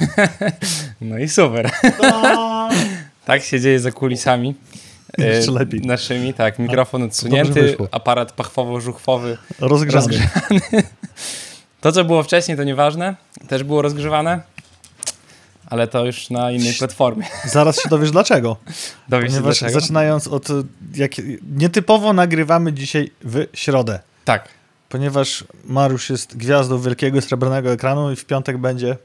No i super. tak się dzieje za kulisami. Jeszcze lepiej. Naszymi, tak. Mikrofon odsunięty, aparat pachwowo-żuchwowy rozgrzany. rozgrzany. To, co było wcześniej, to nieważne. Też było rozgrzewane, ale to już na innej platformie. Zaraz się dowiesz dlaczego. Dowiesz się dlaczego? zaczynając od... Jak, nietypowo nagrywamy dzisiaj w środę. Tak. Ponieważ Mariusz jest gwiazdą wielkiego srebrnego ekranu i w piątek będzie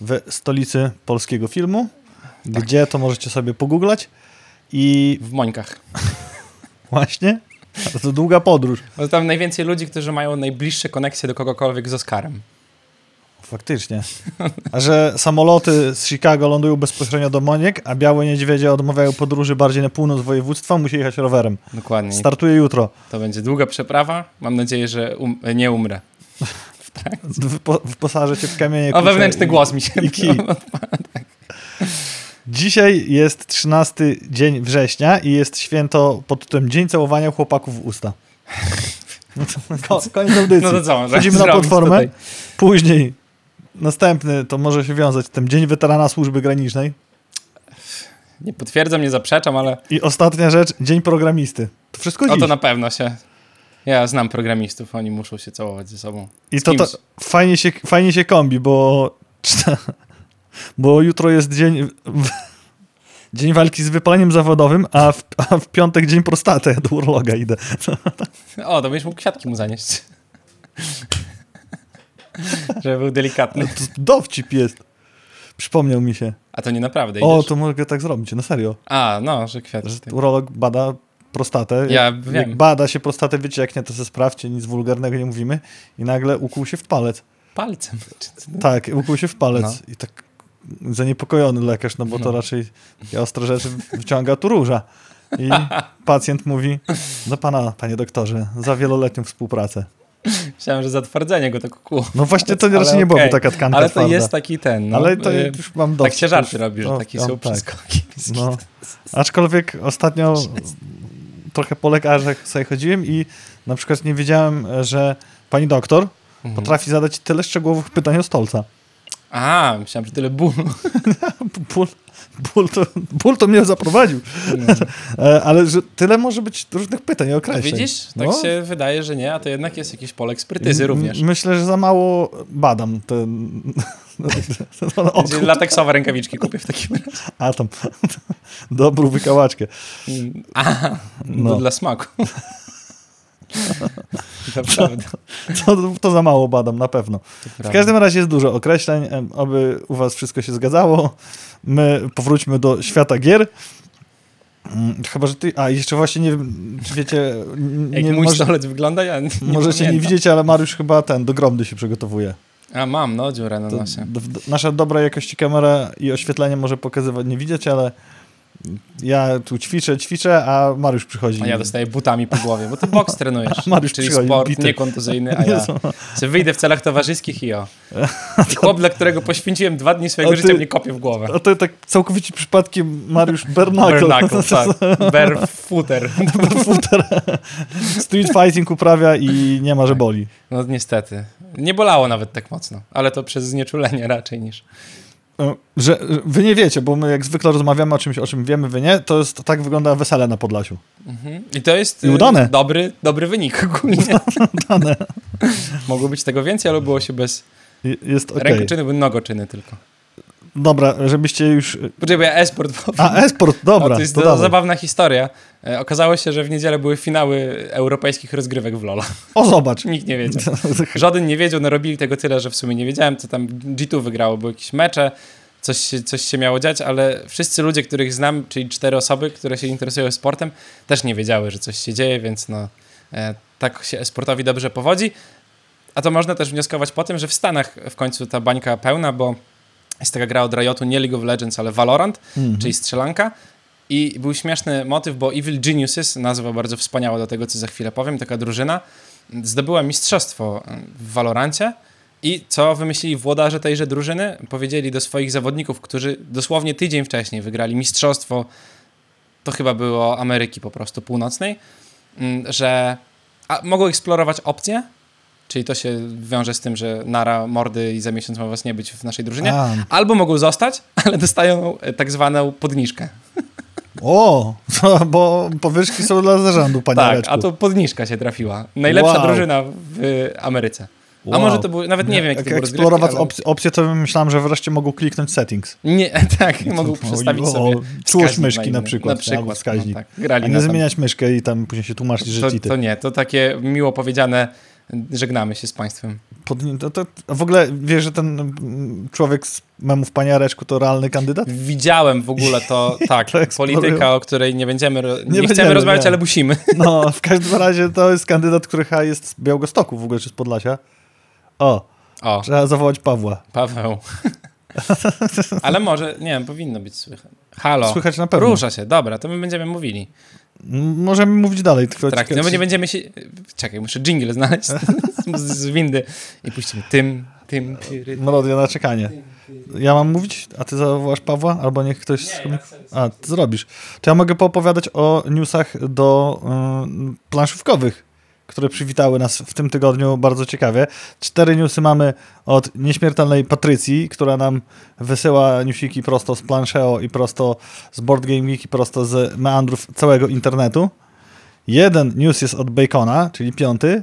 w stolicy polskiego filmu. Tak. Gdzie to możecie sobie pogooglać. I W Mońkach. właśnie, ale to długa podróż. Bo tam najwięcej ludzi, którzy mają najbliższe koneksje do kogokolwiek z Oscarem. Faktycznie. A że samoloty z Chicago lądują bezpośrednio do Moniek, a białe niedźwiedzie odmawiają podróży bardziej na północ województwa, musi jechać rowerem. Dokładnie. Startuje jutro. To będzie długa przeprawa. Mam nadzieję, że um nie umrę. Wypo wyposażę cię w kamienie. O, wewnętrzny i- głos mi się i kij. Dzisiaj jest 13 dzień września i jest święto pod tytułem Dzień Całowania Chłopaków w Usta. No to ko- Koniec audycji. No to co, może Wchodzimy na platformę. tutaj? Później następny to może się wiązać tym Dzień Weterana Służby Granicznej. Nie potwierdzam, nie zaprzeczam, ale I ostatnia rzecz, Dzień Programisty. To wszystko o dziś. to na pewno się... Ja znam programistów, oni muszą się całować ze sobą. I to, to fajnie, się, fajnie się kombi, bo, bo jutro jest dzień, dzień walki z wypaleniem zawodowym, a w, a w piątek dzień prostaty. Ja do urologa idę. O, to będziesz mógł kwiatki mu zanieść. Żeby był delikatny. To dowcip jest. Przypomniał mi się. A to nie naprawdę O, idziesz? to mogę tak zrobić, na serio. A, no, że kwiatki. Że urolog bada prostatę. Ja jak, wiem. jak bada się prostatę, wiecie, jak nie, to se sprawdźcie, nic wulgarnego nie mówimy. I nagle ukuł się w palec. Palcem. Tak, ukuł się w palec. No. I tak zaniepokojony lekarz, no bo to No. raczej takie ostre rzeczy wyciąga tu róża. I pacjent mówi, do pana, panie doktorze, za wieloletnią współpracę. Myślałem, że zatwardzenie go tak kuło. No właśnie to raczej nie byłoby taka tkanka Ale to twarda. jest taki ten, no. Ale to y, już mam Tak dosyć. się żarty robi, że no, takie są tak. przeskoki. No. Aczkolwiek ostatnio trochę po lekarzach sobie chodziłem i na przykład nie wiedziałem, że pani doktor Mhm. potrafi zadać tyle szczegółowych pytań o stolca. A, myślałem, że tyle bólu. Ból, ból, to, ból to mnie zaprowadził. E, Ale że tyle może być różnych pytań i określeń. Widzisz? Tak No. się wydaje, że nie, a to jednak jest jakiś pole ekspertyzy również. Myślę, że za mało badam ten, ten lateksowe rękawiczki kupię w takim razie. atom. Dobrą wykałaczkę. A, No. no. dla smaku. Naprawdę. To, to za mało badam, na pewno. W każdym razie jest dużo określeń, aby u was wszystko się zgadzało. My powróćmy do świata gier. Mm, Chyba, że ty... A, jeszcze właśnie nie wiecie... n- Jak Nie, mój może, stolec wygląda, ja nie możecie nie pamiętam. widzieć, ale Mariusz chyba ten, do gromdy się przygotowuje. A, mam, no, dziurę na To, nosie. nasza dobra jakości kamera i oświetlenie może pokazywać, nie widzieć, ale ja tu ćwiczę, ćwiczę, a Mariusz przychodzi. A ja dostaję butami po głowie, bo ty boks trenujesz. Mariusz czyli sport bity. niekontuzyjny, a ja sobie wyjdę w celach towarzyskich i o. I chłop, dla którego poświęciłem dwa dni swojego A ty- życia, mnie kopie w głowę. A to tak całkowicie przypadkiem Mariusz Bernacle. Bernacle, tak. Barefooter. Street fighting uprawia i nie ma, że boli. No niestety. Nie bolało nawet tak mocno, ale to przez znieczulenie raczej niż... E, Że, wy nie wiecie, bo my jak zwykle rozmawiamy o czymś, o czym wiemy, wy nie, to jest tak wygląda wesele na Podlasiu. Mhm. I to jest I y, udane. Dobry, dobry wynik ogólnie. Dane. Mogło być tego więcej, ale było się bez Jest okej. rękoczyny, były nogoczyny tylko. Dobra, żebyście już... Poczekaj, bo ja esport. A, esport, dobra. A to jest to dawaj. zabawna historia. E, Okazało się, że w niedzielę były finały europejskich rozgrywek w LoL'a. O, zobacz. Nikt nie wiedział. Żaden nie wiedział, narobili tego tyle, że w sumie nie wiedziałem, co tam G2 wygrało. Były jakieś mecze, coś się, coś się miało dziać, ale wszyscy ludzie, których znam, czyli cztery osoby, które się interesują sportem, też nie wiedziały, że coś się dzieje, więc no e, tak się sportowi dobrze powodzi. A to można też wnioskować po tym, że w Stanach w końcu ta bańka pełna, bo jest taka gra od Riotu, nie League of Legends, ale Valorant, Mhm. czyli strzelanka. I był śmieszny motyw, bo Evil Geniuses, nazwa bardzo wspaniała do tego, co za chwilę powiem, taka drużyna, zdobyła mistrzostwo w Valorancie i co wymyślili włodarze tejże drużyny? Powiedzieli do swoich zawodników, którzy dosłownie tydzień wcześniej wygrali mistrzostwo, to chyba było Ameryki po prostu północnej, mm, że mogą eksplorować opcje, czyli to się wiąże z tym, że nara, mordy i za miesiąc ma was nie być w naszej drużynie. A. Albo mogą zostać, ale dostają e, tak zwaną podniżkę. O, bo powyżki są dla zarządu, panie Tak, Areczku. a to podniżka się trafiła. Najlepsza Wow. drużyna w Ameryce. A Wow. może to było, nawet nie wiem, jak to było eksplorować ale... opcje, opcje, to myślałem, że wreszcie mogą kliknąć settings. Nie, tak, mogą przestawić o, sobie czułość myszki na przykład, Na przykład, albo wskaźnik. No, tak, grali A nie zmieniać myszkę i tam później się tłumaczyć, że to, to nie, to takie miło powiedziane żegnamy się z państwem. Pod, to, to, w ogóle wiesz, że ten mm, człowiek z memów panie Areczku to realny kandydat? Widziałem w ogóle to, tak, To polityka, o której nie będziemy, ro- nie, będziemy, chcemy rozmawiać, nie. ale musimy. No, w każdym razie to jest kandydat, który chyba jest z Białegostoku w ogóle, czy z Podlasia. O, O, trzeba zawołać Pawła. Paweł. Ale może, nie wiem, powinno być słychać. Halo. Słychać na pewno. Rusza się, dobra, to my będziemy mówili. Możemy mówić dalej. Tylko Tak, no bo nie będziemy się... Czekaj, muszę jingle znaleźć z, z windy i puścimy tym, tym, tyry. Melodia na czekanie. Ja mam mówić, a ty zawołasz Pawła? Albo niech ktoś... z- A, ty zrobisz. To ja mogę poopowiadać o newsach do y, planszówkowych, które przywitały nas w tym tygodniu bardzo ciekawie. Cztery newsy mamy od nieśmiertelnej Patrycji, która nam wysyła newsiki prosto z Planszeo i prosto z Board Game Geek i prosto z meandrów całego internetu. Jeden news jest od Bacona, czyli piąty,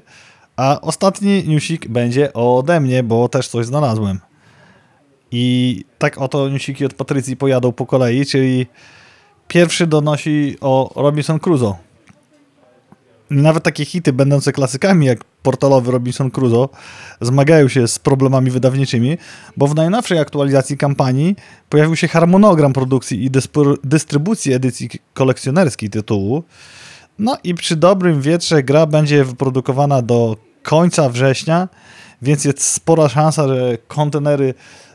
a ostatni newsik będzie ode mnie, bo też coś znalazłem. I tak oto newsiki od Patrycji pojadą po kolei, czyli pierwszy donosi o Robinson Crusoe. Nawet takie hity będące klasykami jak portalowy Robinson Crusoe zmagają się z problemami wydawniczymi, bo w najnowszej aktualizacji kampanii pojawił się harmonogram produkcji i dystrybucji edycji kolekcjonerskiej tytułu. No i przy dobrym wietrze gra będzie wyprodukowana do końca września, więc jest spora szansa, że kontenery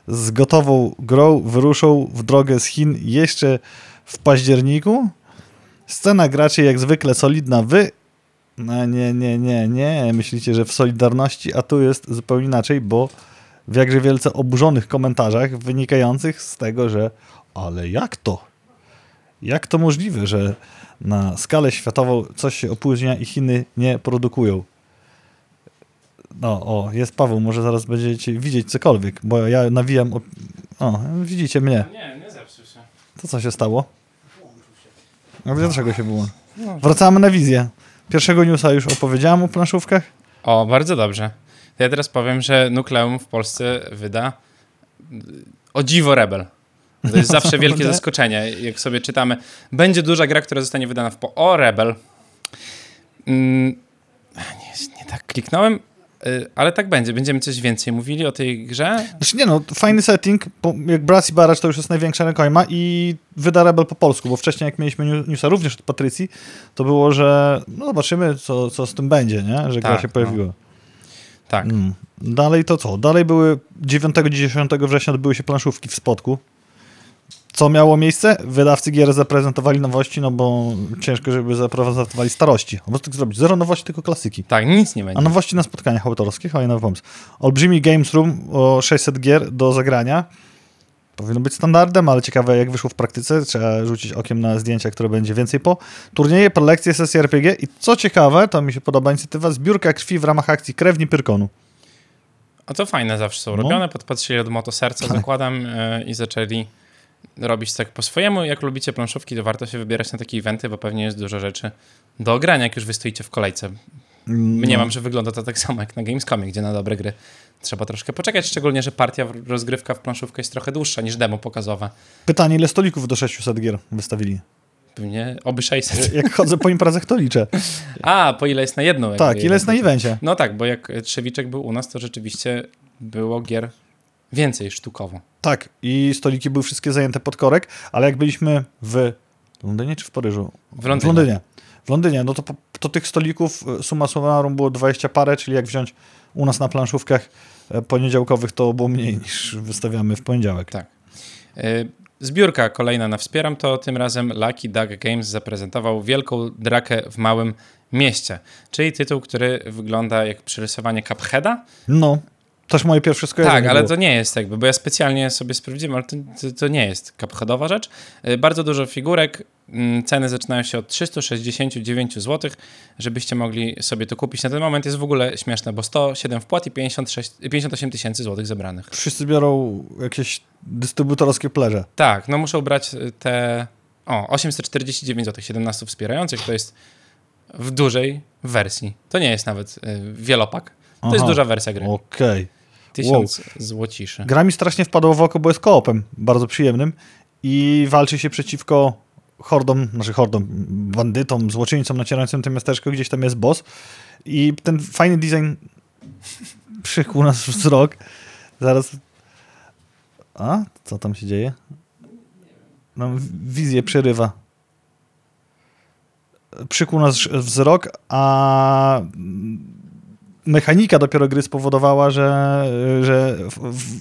z gotową grą wyruszą w drogę z Chin jeszcze w październiku. Scena graczy jak zwykle solidna. Wy no nie, nie, nie, nie. Myślicie, że w Solidarności, a tu jest zupełnie inaczej, bo w jakże wielce oburzonych komentarzach wynikających z tego, że ale jak to? Jak to możliwe, że na skalę światową coś się opóźnia i Chiny nie produkują? No, o, jest Paweł, może zaraz będziecie widzieć cokolwiek, bo ja nawijam. O, o widzicie mnie. Nie, nie zepsuł się. To co się stało? A dlaczego się było? Wracamy na wizję. Pierwszego newsa już opowiedziałem o planszówkach. O, bardzo dobrze. Ja teraz powiem, że Nukleum w Polsce wyda o dziwo Rebel. To jest zawsze wielkie zaskoczenie, jak sobie czytamy. Będzie duża gra, która zostanie wydana w po... O, Rebel. Mm, nie, nie tak kliknąłem, ale tak będzie. Będziemy coś więcej mówili o tej grze. Znaczy nie no, fajny setting, jak Brass i Barrage to już jest największa rękojma i wyda Rebel po polsku, bo wcześniej jak mieliśmy news- newsa również od Patrycji, to było, że no zobaczymy co, co z tym będzie, nie? że gra Tak, się pojawiła. Tak. Mm. Dalej to co? Dalej były 9-10 września odbyły się planszówki w Spodku. Co miało miejsce? Wydawcy gier zaprezentowali nowości, no bo ciężko, żeby zaprezentowali starości. Prostu tak zrobić. Zero nowości, tylko klasyki. Tak, nic nie A będzie. nowości na spotkaniach autorskich, o nowy pomysł. Olbrzymi Games Room o 600 gier do zagrania. Powinno być standardem, ale ciekawe jak wyszło w praktyce. Trzeba rzucić okiem na zdjęcia, które będzie więcej po. Turnieje, prelekcje, sesje RPG i co ciekawe, to mi się podoba inicjatywa, zbiórka krwi w ramach akcji Krewni Pyrkonu. A to fajne zawsze są No. robione. Podpatrzyli od Moto Serca, Tak. zakładam, y, i zaczęli robić tak po swojemu. Jak lubicie planszówki, to warto się wybierać na takie eventy, bo pewnie jest dużo rzeczy do ogrania, jak już wy stoicie w kolejce. Nie mam, że wygląda to tak samo jak na Gamescomie, gdzie na dobre gry trzeba troszkę poczekać, szczególnie, że partia rozgrywka w planszówkę jest trochę dłuższa niż demo pokazowe. Pytanie, ile stolików do 600 gier wystawili? Pewnie oby 600. Jak chodzę po imprezach, to liczę. A, po ile jest na jedną? Tak, ile jest na evencie? No tak, bo jak Trzewiczek był u nas, to rzeczywiście było gier więcej sztukowo. Tak, i stoliki były wszystkie zajęte pod korek, ale jak byliśmy w Londynie czy w Paryżu? W Londynie. W Londynie. W Londynie, no to, to tych stolików e, summa summarum było 20 parę, czyli jak wziąć u nas na planszówkach e, poniedziałkowych, to było mniej niż wystawiamy w poniedziałek. Tak. Y, Zbiórka kolejna na Wspieram, to tym razem Lucky Duck Games zaprezentował Wielką Drakę w Małym Mieście, czyli tytuł, który wygląda jak przerysowanie Cupheada. No, też moje pierwsze skojarzenie Tak, ale było. to nie jest jakby, bo ja specjalnie sobie sprawdziłem, ale to, to, to nie jest Cupheadowa rzecz. Y, Bardzo dużo figurek, mm, ceny zaczynają się od 369 zł, żebyście mogli sobie to kupić. Na ten moment jest w ogóle śmieszne, bo 107 wpłat i 56, 58 tysięcy złotych zebranych. Wszyscy biorą jakieś dystrybutorskie pleże. Tak, no muszą brać te o, 849 zł, 17 wspierających, to jest w dużej wersji. To nie jest nawet y, wielopak. To Aha. jest duża wersja gry. Okej. 1000 złociszy. Gra mi strasznie wpadła w oko, bo jest koopem, bardzo przyjemnym i walczy się przeciwko hordom, znaczy hordom, bandytom, złoczyńcom nacierającym to miasteczko, gdzieś tam jest boss i ten fajny design przykuł nas wzrok. Zaraz... A? Co tam się dzieje? Nam wizję przerywa. Przykuł nas wzrok, a mechanika dopiero gry spowodowała, że, że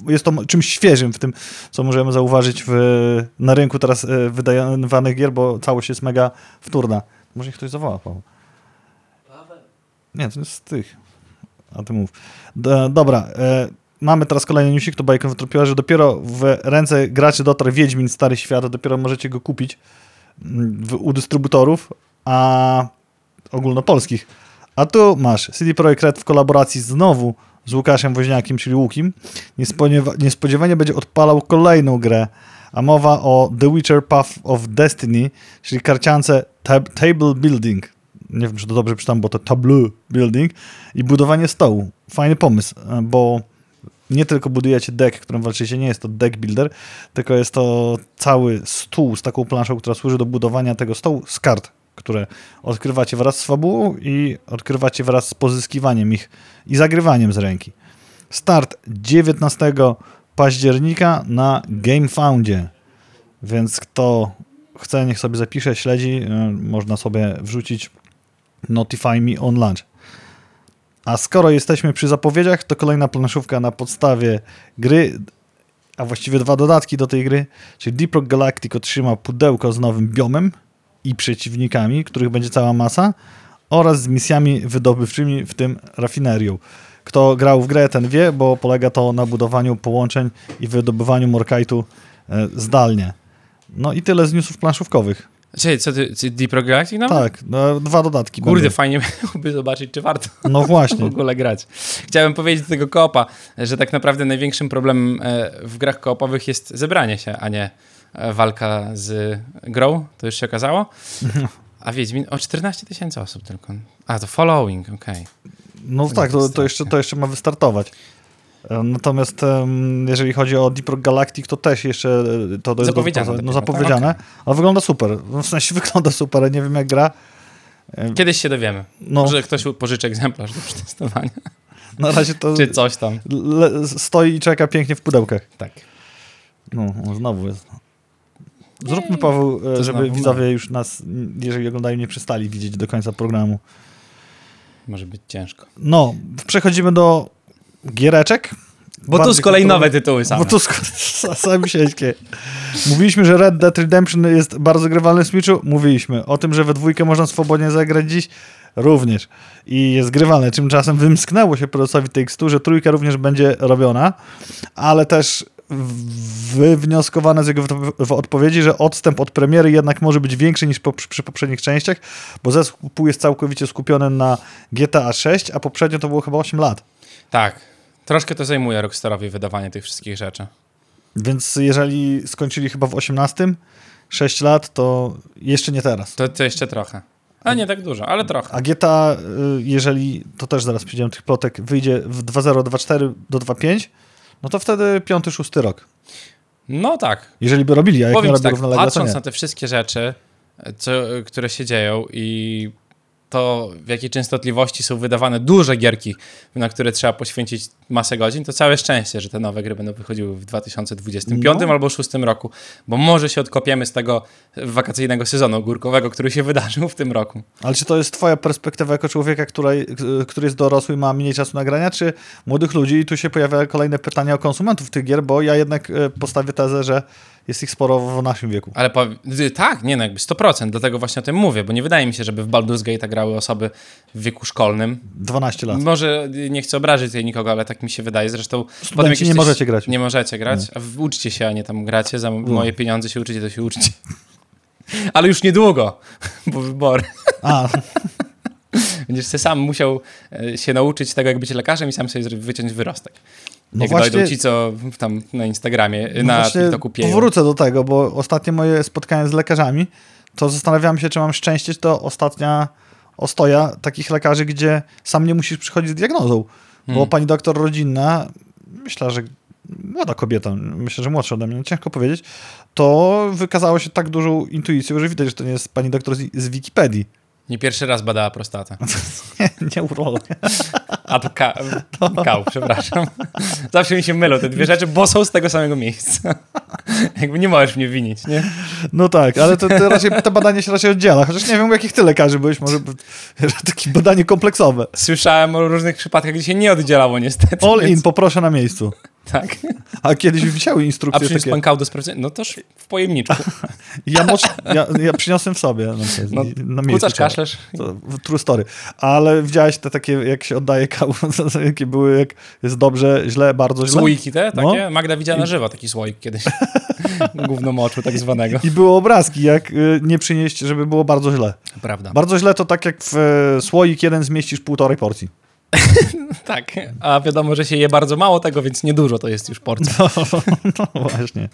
jest to czymś świeżym w tym, co możemy zauważyć w, na rynku teraz e, wydawanych gier, bo całość jest mega wtórna. Może ktoś zawoła, Paweł. Nie, to jest z tych. A ty mów. Dobra, e, mamy teraz kolejny newsik, to Bajka wytropiła, że dopiero w ręce graczy dotarł Wiedźmin Stary Świat, dopiero możecie go kupić w, u dystrybutorów, a ogólnopolskich. A tu masz CD Projekt Red w kolaboracji znowu z Łukaszem Woźniakiem, czyli Łukim. Niespodziewa- niespodziewanie będzie odpalał kolejną grę, a mowa o The Witcher Path of Destiny, czyli karciance tab- Table Building. Nie wiem, czy to dobrze czytam, bo to Tableau Building i budowanie stołu. Fajny pomysł, bo nie tylko budujecie deck, którym walczycie, nie jest to deck builder, tylko jest to cały stół z taką planszą, która służy do budowania tego stołu z kart, które odkrywacie wraz z fabułą i odkrywacie wraz z pozyskiwaniem ich i zagrywaniem z ręki. Start 19 października na GameFoundzie, więc kto chce, niech sobie zapisze, śledzi, można sobie wrzucić Notify Me on Launch. A skoro jesteśmy przy zapowiedziach, to kolejna planszówka na podstawie gry, a właściwie dwa dodatki do tej gry, czyli Deep Rock Galactic otrzyma pudełko z nowym biomem i przeciwnikami, których będzie cała masa, oraz z misjami wydobywczymi, w tym rafinerią. Kto grał w grę, ten wie, bo polega to na budowaniu połączeń i wydobywaniu morkajtu e, zdalnie. No i tyle z newsów planszówkowych. Czyli co ty, ty Deep Rock Galactic? Tak, no, dwa dodatki. Kurde, będą. fajnie byłoby zobaczyć, czy warto No w właśnie. ogóle grać. Chciałem powiedzieć do tego koopa, że tak naprawdę największym problemem e, w grach koopowych jest zebranie się, a nie walka z grą. To już się okazało. A Wiedźmin o 14 tysięcy osób tylko. A, to following, okej. No tak, to, to, jeszcze, to jeszcze ma wystartować. E, Natomiast jeżeli chodzi o Deep Rock Galactic, to też jeszcze e, to, to jest Zapowiedziane do- no, dopiero, zapowiedziane, ale wygląda super. No, w sensie wygląda super, ale nie wiem jak gra. E, Kiedyś się dowiemy. No, Może ktoś pożyczy egzemplarz do przetestowania. na razie to Czy coś tam. stoi i czeka pięknie w pudełkach. Tak. No, znowu jest. Zróbmy, Paweł, e, To żeby znowu widzowie już nas, jeżeli oglądają, nie przestali widzieć do końca programu. Może być ciężko. No, przechodzimy do giereczek. Bo tu z kolei nowe tytuły same. Bo to sk- sami sieńskie. Mówiliśmy, że Red Dead Redemption jest bardzo grywalny w Switchu? Mówiliśmy. O tym, że we dwójkę można swobodnie zagrać dziś? Również. I jest grywalne. Tymczasem wymsknęło się procesowi tekstu, że trójka również będzie robiona, ale też wywnioskowane z jego odpowiedzi, że odstęp od premiery jednak może być większy niż po, przy poprzednich częściach, bo zespół jest całkowicie skupiony na GTA 6, a poprzednio to było chyba 8 lat. Tak. Troszkę to zajmuje Rockstarowi wydawanie tych wszystkich rzeczy. Więc jeżeli skończyli chyba w 18, 6 lat, to jeszcze nie teraz. To, to jeszcze trochę. A nie tak dużo, ale trochę. A GTA, y, jeżeli, to też zaraz przyjdziemy tych plotek, wyjdzie w 2.0, 2.4 do 2.5, no to wtedy 5, 6 rok. No tak. Jeżeli by robili, a jak Powiem nie robią tak, równolegle, patrząc na te wszystkie rzeczy, co, które się dzieją i to, w jakiej częstotliwości są wydawane duże gierki, na które trzeba poświęcić masę godzin, to całe szczęście, że te nowe gry będą wychodziły w 2025 No. albo 2026 roku, bo może się odkopiemy z tego wakacyjnego sezonu górkowego, który się wydarzył w tym roku. Ale czy to jest twoja perspektywa jako człowieka, który, który jest dorosły i ma mniej czasu na grania, czy młodych ludzi? I tu się pojawia kolejne pytanie o konsumentów tych gier, bo ja jednak y, postawię tezę, że jest ich sporo w naszym wieku. Ale po, y, tak, nie no, jakby 100%, dlatego właśnie o tym mówię, bo nie wydaje mi się, żeby w Baldur's Gate grały osoby w wieku szkolnym. 12 lat. Może y, nie chcę obrazić tutaj nikogo, ale tak mi się wydaje. Zresztą Studenci nie możecie grać. Nie możecie grać, a wy uczcie się, a nie tam gracie. Za moje pieniądze się uczycie, to się uczcie. Ale już niedługo, bo wybory. A, Będziesz sobie sam musiał e, się nauczyć tego, jak być lekarzem i sam sobie wyciąć wyrostek. No jak właśnie- dojdą ci, co tam na Instagramie, no na TikToku pieją. powrócę do tego, bo ostatnie moje spotkanie z lekarzami, to zastanawiałem się, czy mam szczęście, czy to ostatnia ostoja takich lekarzy, gdzie sam nie musisz przychodzić z diagnozą. Bo Hmm. pani doktor rodzinna, myślę, że młoda kobieta, myślę, że młodsza ode mnie, ciężko powiedzieć, to wykazało się tak dużą intuicją, że widać, że to nie jest pani doktor z, z Wikipedii. Nie pierwszy raz badała prostatę. Nie, nie urolog. A to ka kał, przepraszam. Zawsze mi się mylą te dwie rzeczy, bo są z tego samego miejsca. Jakby nie możesz mnie winić, nie? No tak, ale to, to raczej, to badanie się raczej oddziela, chociaż nie wiem, jakich ty lekarzy byłeś, może takie badanie kompleksowe. Słyszałem o różnych przypadkach, gdzie się nie oddzielało niestety. All więc- in, poproszę na miejscu. Tak. A kiedyś wisiały A instrukcje przyniósł takie. pan kał do sprawdzenia? No toż w pojemniczku. Ja, moc, ja, ja przyniosłem w sobie. No, No, Kucasz, kaszlesz. To true story. Ale widziałeś te takie, jak się oddaje kał, jakie były, jak jest dobrze, źle, bardzo źle. Słoiki te takie? No. Magda widziała na żywo taki słoik kiedyś. Gówno moczu tak zwanego. I były obrazki, jak y, nie przynieść, żeby było bardzo źle. Prawda. Bardzo źle to tak jak w e, słoik jeden zmieścisz półtorej porcji. Tak. A wiadomo, że się je bardzo mało tego, więc niedużo to jest już porcja. No właśnie.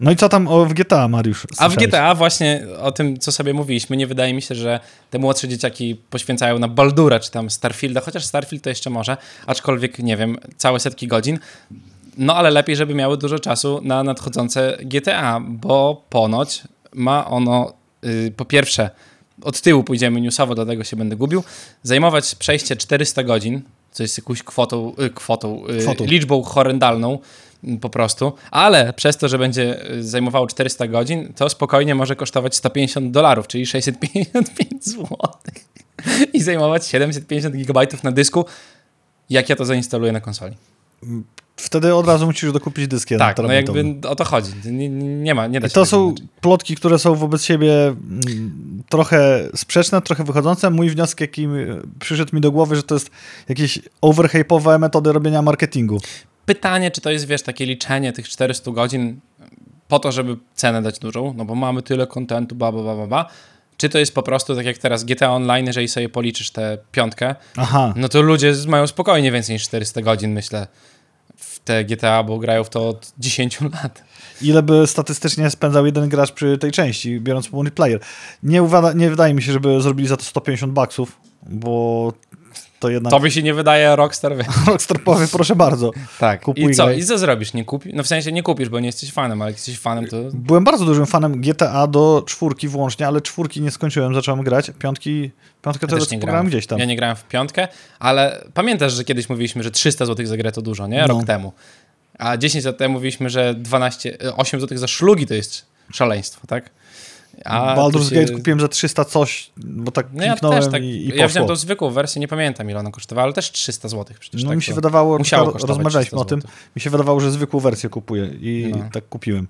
No i co tam o, w GTA, Mariusz? A w? GTA właśnie o tym, co sobie mówiliśmy, nie wydaje mi się, że te młodsze dzieciaki poświęcają na Baldura czy tam Starfielda, chociaż Starfield to jeszcze może, aczkolwiek, nie wiem, całe setki godzin. No ale lepiej, żeby miały dużo czasu na nadchodzące GTA, bo ponoć ma ono, y, po pierwsze, od tyłu pójdziemy newsowo, dlatego się będę gubił, zajmować przejście 400 godzin, co jest jakąś kwotą, y, kwotą, y, Kwotą. liczbą horrendalną mm, po prostu, ale przez to, że będzie y, zajmowało 400 godzin, to spokojnie może kosztować 150 dolarów, czyli 655 zł i zajmować 750 gigabajtów na dysku, jak ja to zainstaluję na konsoli. Wtedy od razu musisz dokupić dysk jeden Tak, no jakby o to chodzi. Nie, nie ma, nie da I się to tego są inaczej. plotki, które są wobec siebie mm, trochę sprzeczne, trochę wychodzące. Mój wniosek, jaki przyszedł mi do głowy, że to jest jakieś overhypowe metody robienia marketingu. Pytanie, czy to jest, wiesz, takie liczenie tych 400 godzin po to, żeby cenę dać dużą, no bo mamy tyle kontentu, ba, ba, ba, ba, ba. Czy to jest po prostu, tak jak teraz GTA Online, jeżeli sobie policzysz tę piątkę, Aha, no to ludzie mają spokojnie więcej niż 400 godzin, myślę, te GTA, bo grają w to od 10 lat. ile by statystycznie spędzał jeden gracz przy tej części, biorąc multiplayer. Nie, uwada, nie wydaje mi się, żeby zrobili za to 150 baksów, bo to jednak To by się nie wydaje Rockstar, wie. Rockstar powie, proszę bardzo. Tak. Kupuj I co? I co zrobisz? Nie kupi? No w sensie nie kupisz, bo nie jesteś fanem, ale jak jesteś fanem, to Byłem bardzo dużym fanem GTA do czwórki włącznie, ale czwórki nie skończyłem, zacząłem grać. Piątki, piątkę Ja teraz też nie grałem. gdzieś tam. Ja nie grałem w piątkę, ale pamiętasz, że kiedyś mówiliśmy, że 300 zł za grę to dużo, nie? No. Rok temu. A 10 lat temu mówiliśmy, że 12, e, 8 zł za szlugi to jest szaleństwo, tak? A Baldur's się- Gate kupiłem za 300 coś, bo tak No ja też tak. i, i ja poszło. wziąłem tą zwykłą wersję, nie pamiętam ile ona kosztowała, ale też 300 zł przecież. No tak mi się wydawało, rozmawialiśmy o 300 tym, mi się wydawało, że zwykłą wersję kupuję i No. tak kupiłem.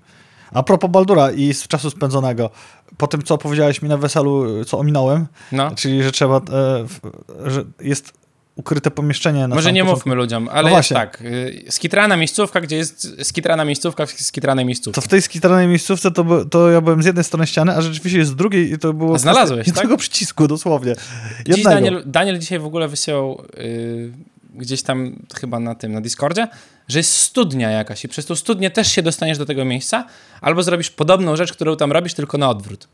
A propos Baldura i z czasu spędzonego, po tym, co powiedziałeś mi na weselu, co ominąłem, No. czyli, że trzeba, e, że jest ukryte pomieszczenie na Może nie początku. mówmy ludziom, ale No jest właśnie. tak. y, Skitrana miejscówka, gdzie jest skitrana miejscówka w skitranej miejscówce. To w tej skitranej miejscówce to, by- to ja byłem z jednej strony ściany, a rzeczywiście jest z drugiej i to było A znalazłeś, kwestia jednego przycisku dosłownie. Dziś. Daniel, Daniel dzisiaj w ogóle wysyłał y, gdzieś tam chyba na tym, na Discordzie, że jest studnia jakaś i przez tą studnię też się dostaniesz do tego miejsca, albo zrobisz podobną rzecz, którą tam robisz, tylko na odwrót.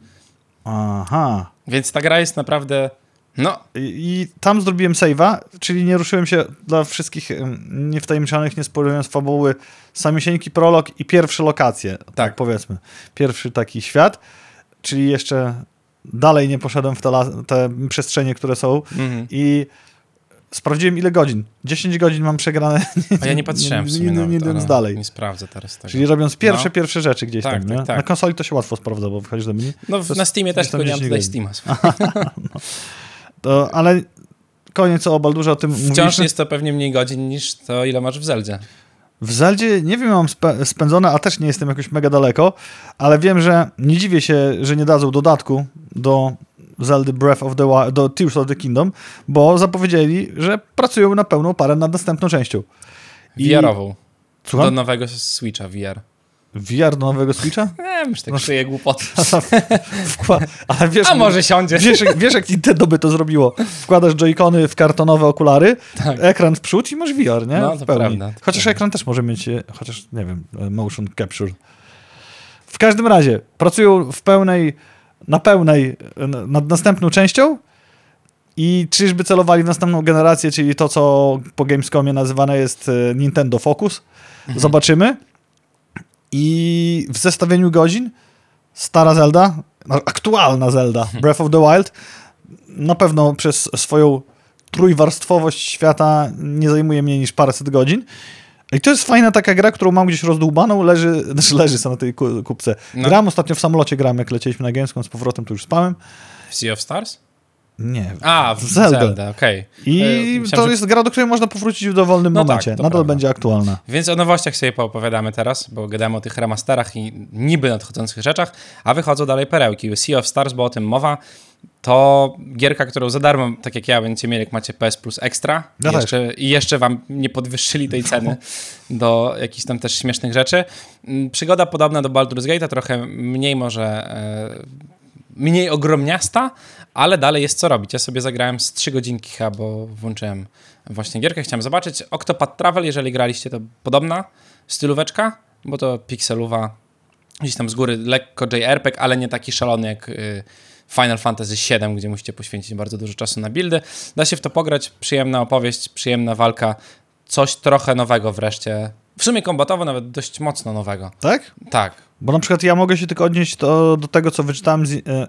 Aha. Więc ta gra jest naprawdę, no, I, I tam zrobiłem save'a, czyli nie ruszyłem się dla wszystkich em, niewtajemniczonych, nie spoilując fabuły, samisieńki prolog i pierwsze lokacje, tak. Tak. powiedzmy. Pierwszy taki świat, czyli jeszcze dalej nie poszedłem w te, te przestrzenie, które są mhm. i sprawdziłem ile godzin. 10 godzin mam przegrane, a ja nie patrzyłem w nie, sumie nie, nie, nawet, dalej. Nie sprawdzę teraz tego. Czyli robiąc pierwsze, No. pierwsze rzeczy gdzieś Tak, tam. tak, tak. Na konsoli to się łatwo sprawdza, bo wychodzisz do menu. No, w- na Steamie też, tylko nie mam 10 tutaj. Steama. To, ale koniec o Baldurze, o tym Wciąż mówiliśmy. jest to pewnie mniej godzin niż to, ile masz w Zeldzie. W Zeldzie nie wiem, mam spe- spędzone, a też nie jestem jakoś mega daleko, ale wiem, że nie dziwię się, że nie dadzą dodatku do Zeldy Breath of the Wild, do Tears of the Kingdom, bo zapowiedzieli, że pracują na pełną parę nad następną częścią. I- VR-ową. Do Słucham? nowego Switcha VR. VR do nowego Switcha? Nie, już tak szyję głupoty. Wkła- Ale wiesz, A może siądzie. Wiesz, jak- wiesz, jak Nintendo by to zrobiło? Wkładasz joycony w kartonowe okulary, Tak. ekran w przód i masz VR, nie? No, to prawda, to chociaż prawda. ekran też może mieć, e, chociaż nie wiem, e, motion capture. W każdym razie, pracują w pełnej, na pełnej, e, nad następną częścią i czyżby celowali w następną generację, czyli to, co po Gamescomie nazywane jest Nintendo Focus. Mhm. Zobaczymy. I w zestawieniu godzin stara Zelda, no, aktualna Zelda, Breath of the Wild, na pewno przez swoją trójwarstwowość świata nie zajmuje mniej niż paręset godzin. I to jest fajna taka gra, którą mam gdzieś rozdłubaną, leży, znaczy leży sobie na tej ku- kupce. No. Gram ostatnio w samolocie, gram jak lecieliśmy na Gamescom z powrotem, to już spałem. W Sea of Stars? Nie. A, w Zelda. Zelda, okej. I E, myślałem, to że- jest gra, do której można powrócić w dowolnym No tak, momencie. to Nadal prawda. będzie aktualna. Więc o nowościach sobie poopowiadamy teraz, bo gadamy o tych remasterach i niby nadchodzących rzeczach, a wychodzą dalej perełki. Sea of Stars, bo o tym mowa, to gierka, którą za darmo, tak jak ja, będziecie mieli, jak macie PS Plus Extra Ja i, jeszcze, i jeszcze wam nie podwyższyli tej ceny do jakichś tam też śmiesznych rzeczy. Mm, Przygoda podobna do Baldur's Gate'a, trochę mniej może... E, mniej ogromniasta, ale dalej jest co robić. Ja sobie zagrałem z 3 godzinki chyba, bo włączyłem właśnie gierkę, chciałem zobaczyć. Octopath Travel, jeżeli graliście, to podobna stylóweczka, bo to pikselowa, gdzieś tam z góry lekko JRPG, ale nie taki szalony jak y, Final Fantasy VII, gdzie musicie poświęcić bardzo dużo czasu na buildy. Da się w to pograć, przyjemna opowieść, przyjemna walka, coś trochę nowego wreszcie. W sumie kombatowo nawet dość mocno nowego. Tak? Tak. Bo na przykład ja mogę się tylko odnieść do, do tego, co wyczytałem z e,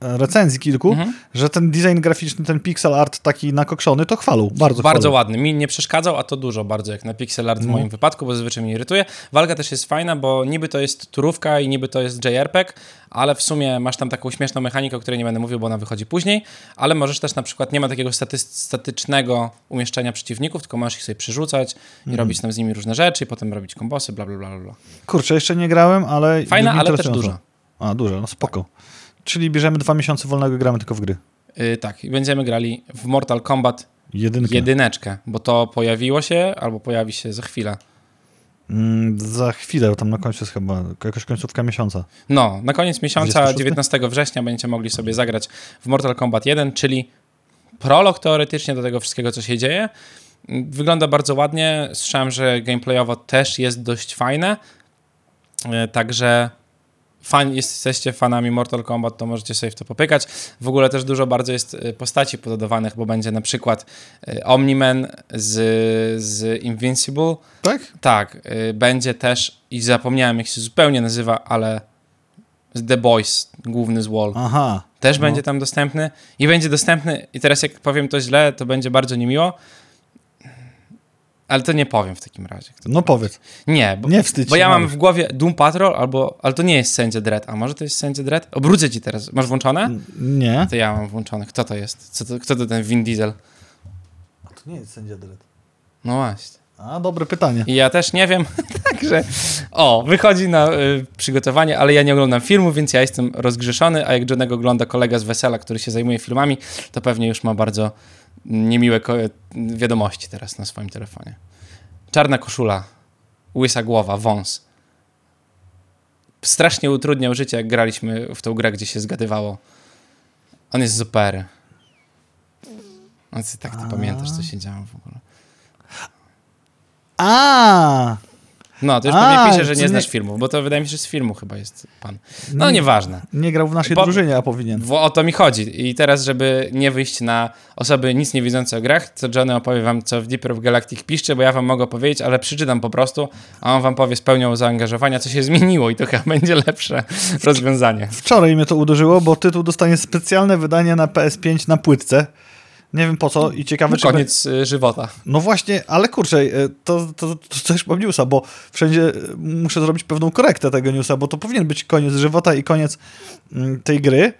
recenzji kilku, Mhm. że ten design graficzny, ten pixel art taki nakokszony, to chwalą. Bardzo Bardzo chwalą. ładny. Mi nie przeszkadzał, a to dużo bardzo, jak na pixel art w No. moim wypadku, bo zazwyczaj mnie irytuje. Walka też jest fajna, bo niby to jest turówka i niby to jest JRPG, ale w sumie masz tam taką śmieszną mechanikę, o której nie będę mówił, bo ona wychodzi później, ale możesz też na przykład, nie ma takiego staty- statycznego umieszczenia przeciwników, tylko możesz ich sobie przerzucać Mhm. i robić tam z nimi różne rzeczy i potem robić kombosy, bla, bla, bla, bla. Kurczę, jeszcze nie grałem, ale... Fajna, ale też duża. A, duża, no spoko. Czyli bierzemy dwa miesiące wolnego i gramy tylko w gry. Yy, tak, i będziemy grali w Mortal Kombat Jedynkę. jedyneczkę, bo to pojawiło się albo pojawi się za chwilę. Mm, za chwilę, tam na końcu jest chyba jakaś końcówka miesiąca. No, na koniec miesiąca, 26? 19 września, będziecie mogli sobie zagrać w Mortal Kombat 1, czyli prolog teoretycznie do tego wszystkiego, co się dzieje. Wygląda bardzo ładnie. Słyszałem, że gameplayowo też jest dość fajne. E, Także fan, jesteście fanami Mortal Kombat, to możecie sobie w to popykać. W ogóle też dużo bardzo jest e, postaci pododawanych, bo będzie na przykład e, Omni-Man z, z Invincible. Tak? Tak, y, będzie też, i zapomniałem jak się zupełnie nazywa, ale z The Boys, główny z Wall, Aha. też no. będzie tam dostępny. I będzie dostępny, i teraz jak powiem to źle, to będzie bardzo niemiło, ale to nie powiem w takim razie. No powiedz. Nie, bo, Nie wstydź bo ja mam w głowie Doom Patrol, albo, ale to nie jest Sędzia Dread. A może to jest Sędzia Dread? Obrócę ci teraz. Masz włączone? Nie. To ja mam włączone. Kto to jest? Co to, kto to ten Vin Diesel? A to nie jest sędzia Dredd. No właśnie. A, dobre pytanie. I ja też nie wiem, także o, wychodzi na y, przygotowanie, ale ja nie oglądam filmu, więc ja jestem rozgrzeszony, a jak Johnego ogląda kolega z Wesela, który się zajmuje filmami, to pewnie już ma bardzo niemiłe wiadomości teraz na swoim telefonie. Czarna koszula, łysa głowa, wąs. Strasznie utrudniał życie, jak graliśmy w tą grę, gdzie się zgadywało. On jest super. Ty tak A. pamiętasz, co się działo w ogóle. A, No, to już A, pewnie pisze, że co nie znasz nie- filmu, bo to wydaje mi się, że z filmu chyba jest pan. No, Nie. nieważne. nie grał w naszej Bo- drużynie, a powinien. Bo o to mi chodzi. I teraz, żeby nie wyjść na osoby nic nie wiedzące o grach, to Johnny opowie wam, co w Deeper of Galactic piszczy, bo ja wam mogę powiedzieć, ale przeczytam po prostu, a on wam powie z pełnią zaangażowania, co się zmieniło i to chyba będzie lepsze rozwiązanie. Wczoraj mnie to uderzyło, bo tytuł dostanie specjalne wydanie na PS5 na płytce. Nie wiem po co i ciekawe, czy... Koniec y, żywota. No właśnie, ale kurczę, e, to, to, to też mam newsa, bo wszędzie e, muszę zrobić pewną korektę tego newsa, bo to powinien być koniec żywota i koniec mm, tej gry,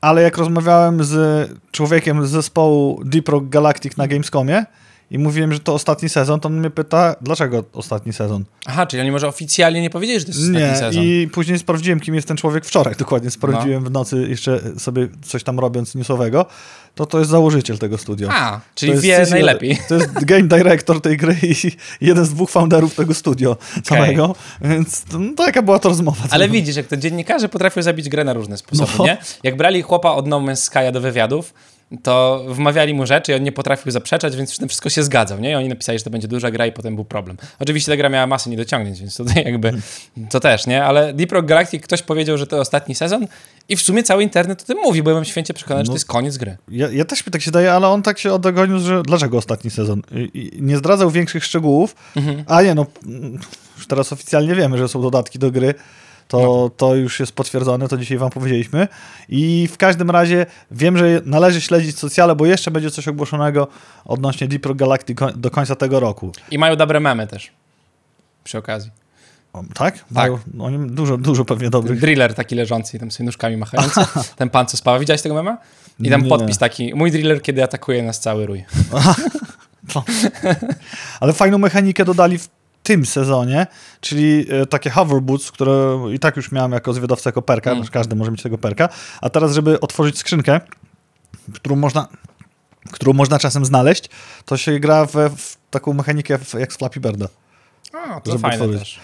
ale jak rozmawiałem z człowiekiem z zespołu Deep Rock Galactic na Gamescomie i mówiłem, że to ostatni sezon, to on mnie pyta, dlaczego ostatni sezon? Aha, czyli oni może oficjalnie nie powiedzieli, że to jest ostatni Nie, sezon. i później sprawdziłem, kim jest ten człowiek wczoraj, dokładnie sprawdziłem w nocy jeszcze sobie coś tam robiąc newsowego, to to jest założyciel tego studia. A, czyli To wie najlepiej. To jest game director tej gry i jeden z dwóch founderów tego studio samego, więc to, no, taka była to rozmowa. Ale widzisz, jak to dziennikarze potrafią zabić grę na różne sposoby, No. nie? Jak brali chłopa od No Man's Sky'a do wywiadów, to wmawiali mu rzeczy i on nie potrafił zaprzeczać, więc tym wszystko się zgadzał, nie? I oni napisali, że to będzie duża gra i potem był problem. Oczywiście ta gra miała masę niedociągnięć, więc tutaj jakby to też, nie? Ale Deep Rock Galactic ktoś powiedział, że to ostatni sezon i w sumie cały internet o tym mówi, bo byłem święcie przekonany, że No. to jest koniec gry. Ja, ja też mi tak się daje, ale on tak się odgonił, że dlaczego ostatni sezon? I, i nie zdradzał większych szczegółów, Mhm. a nie, no mm, już teraz oficjalnie wiemy, że są dodatki do gry, to, No. to już jest potwierdzone, to dzisiaj wam powiedzieliśmy. I w każdym razie wiem, że należy śledzić socjale, bo jeszcze będzie coś ogłoszonego odnośnie Deep Rock Galactic do końca tego roku. I mają dobre memy też. Przy okazji. O, tak? Mają- Oni dużo, dużo pewnie dobrych. Driller taki leżący i tam sobie nóżkami machający. Ten pan, co spała. Widziałeś tego mema? I tam Nie. podpis taki, mój driller, kiedy atakuje nas cały rój. Ale fajną mechanikę dodali w tym sezonie, czyli e, takie hover boots, które i tak już miałem jako zwiadowca jako perka, Mm. każdy może mieć tego perka, a teraz, żeby otworzyć skrzynkę, którą można, którą można czasem znaleźć, to się gra we, w taką mechanikę w, jak z Flappy Birda. A, to fajne otworzyć. też.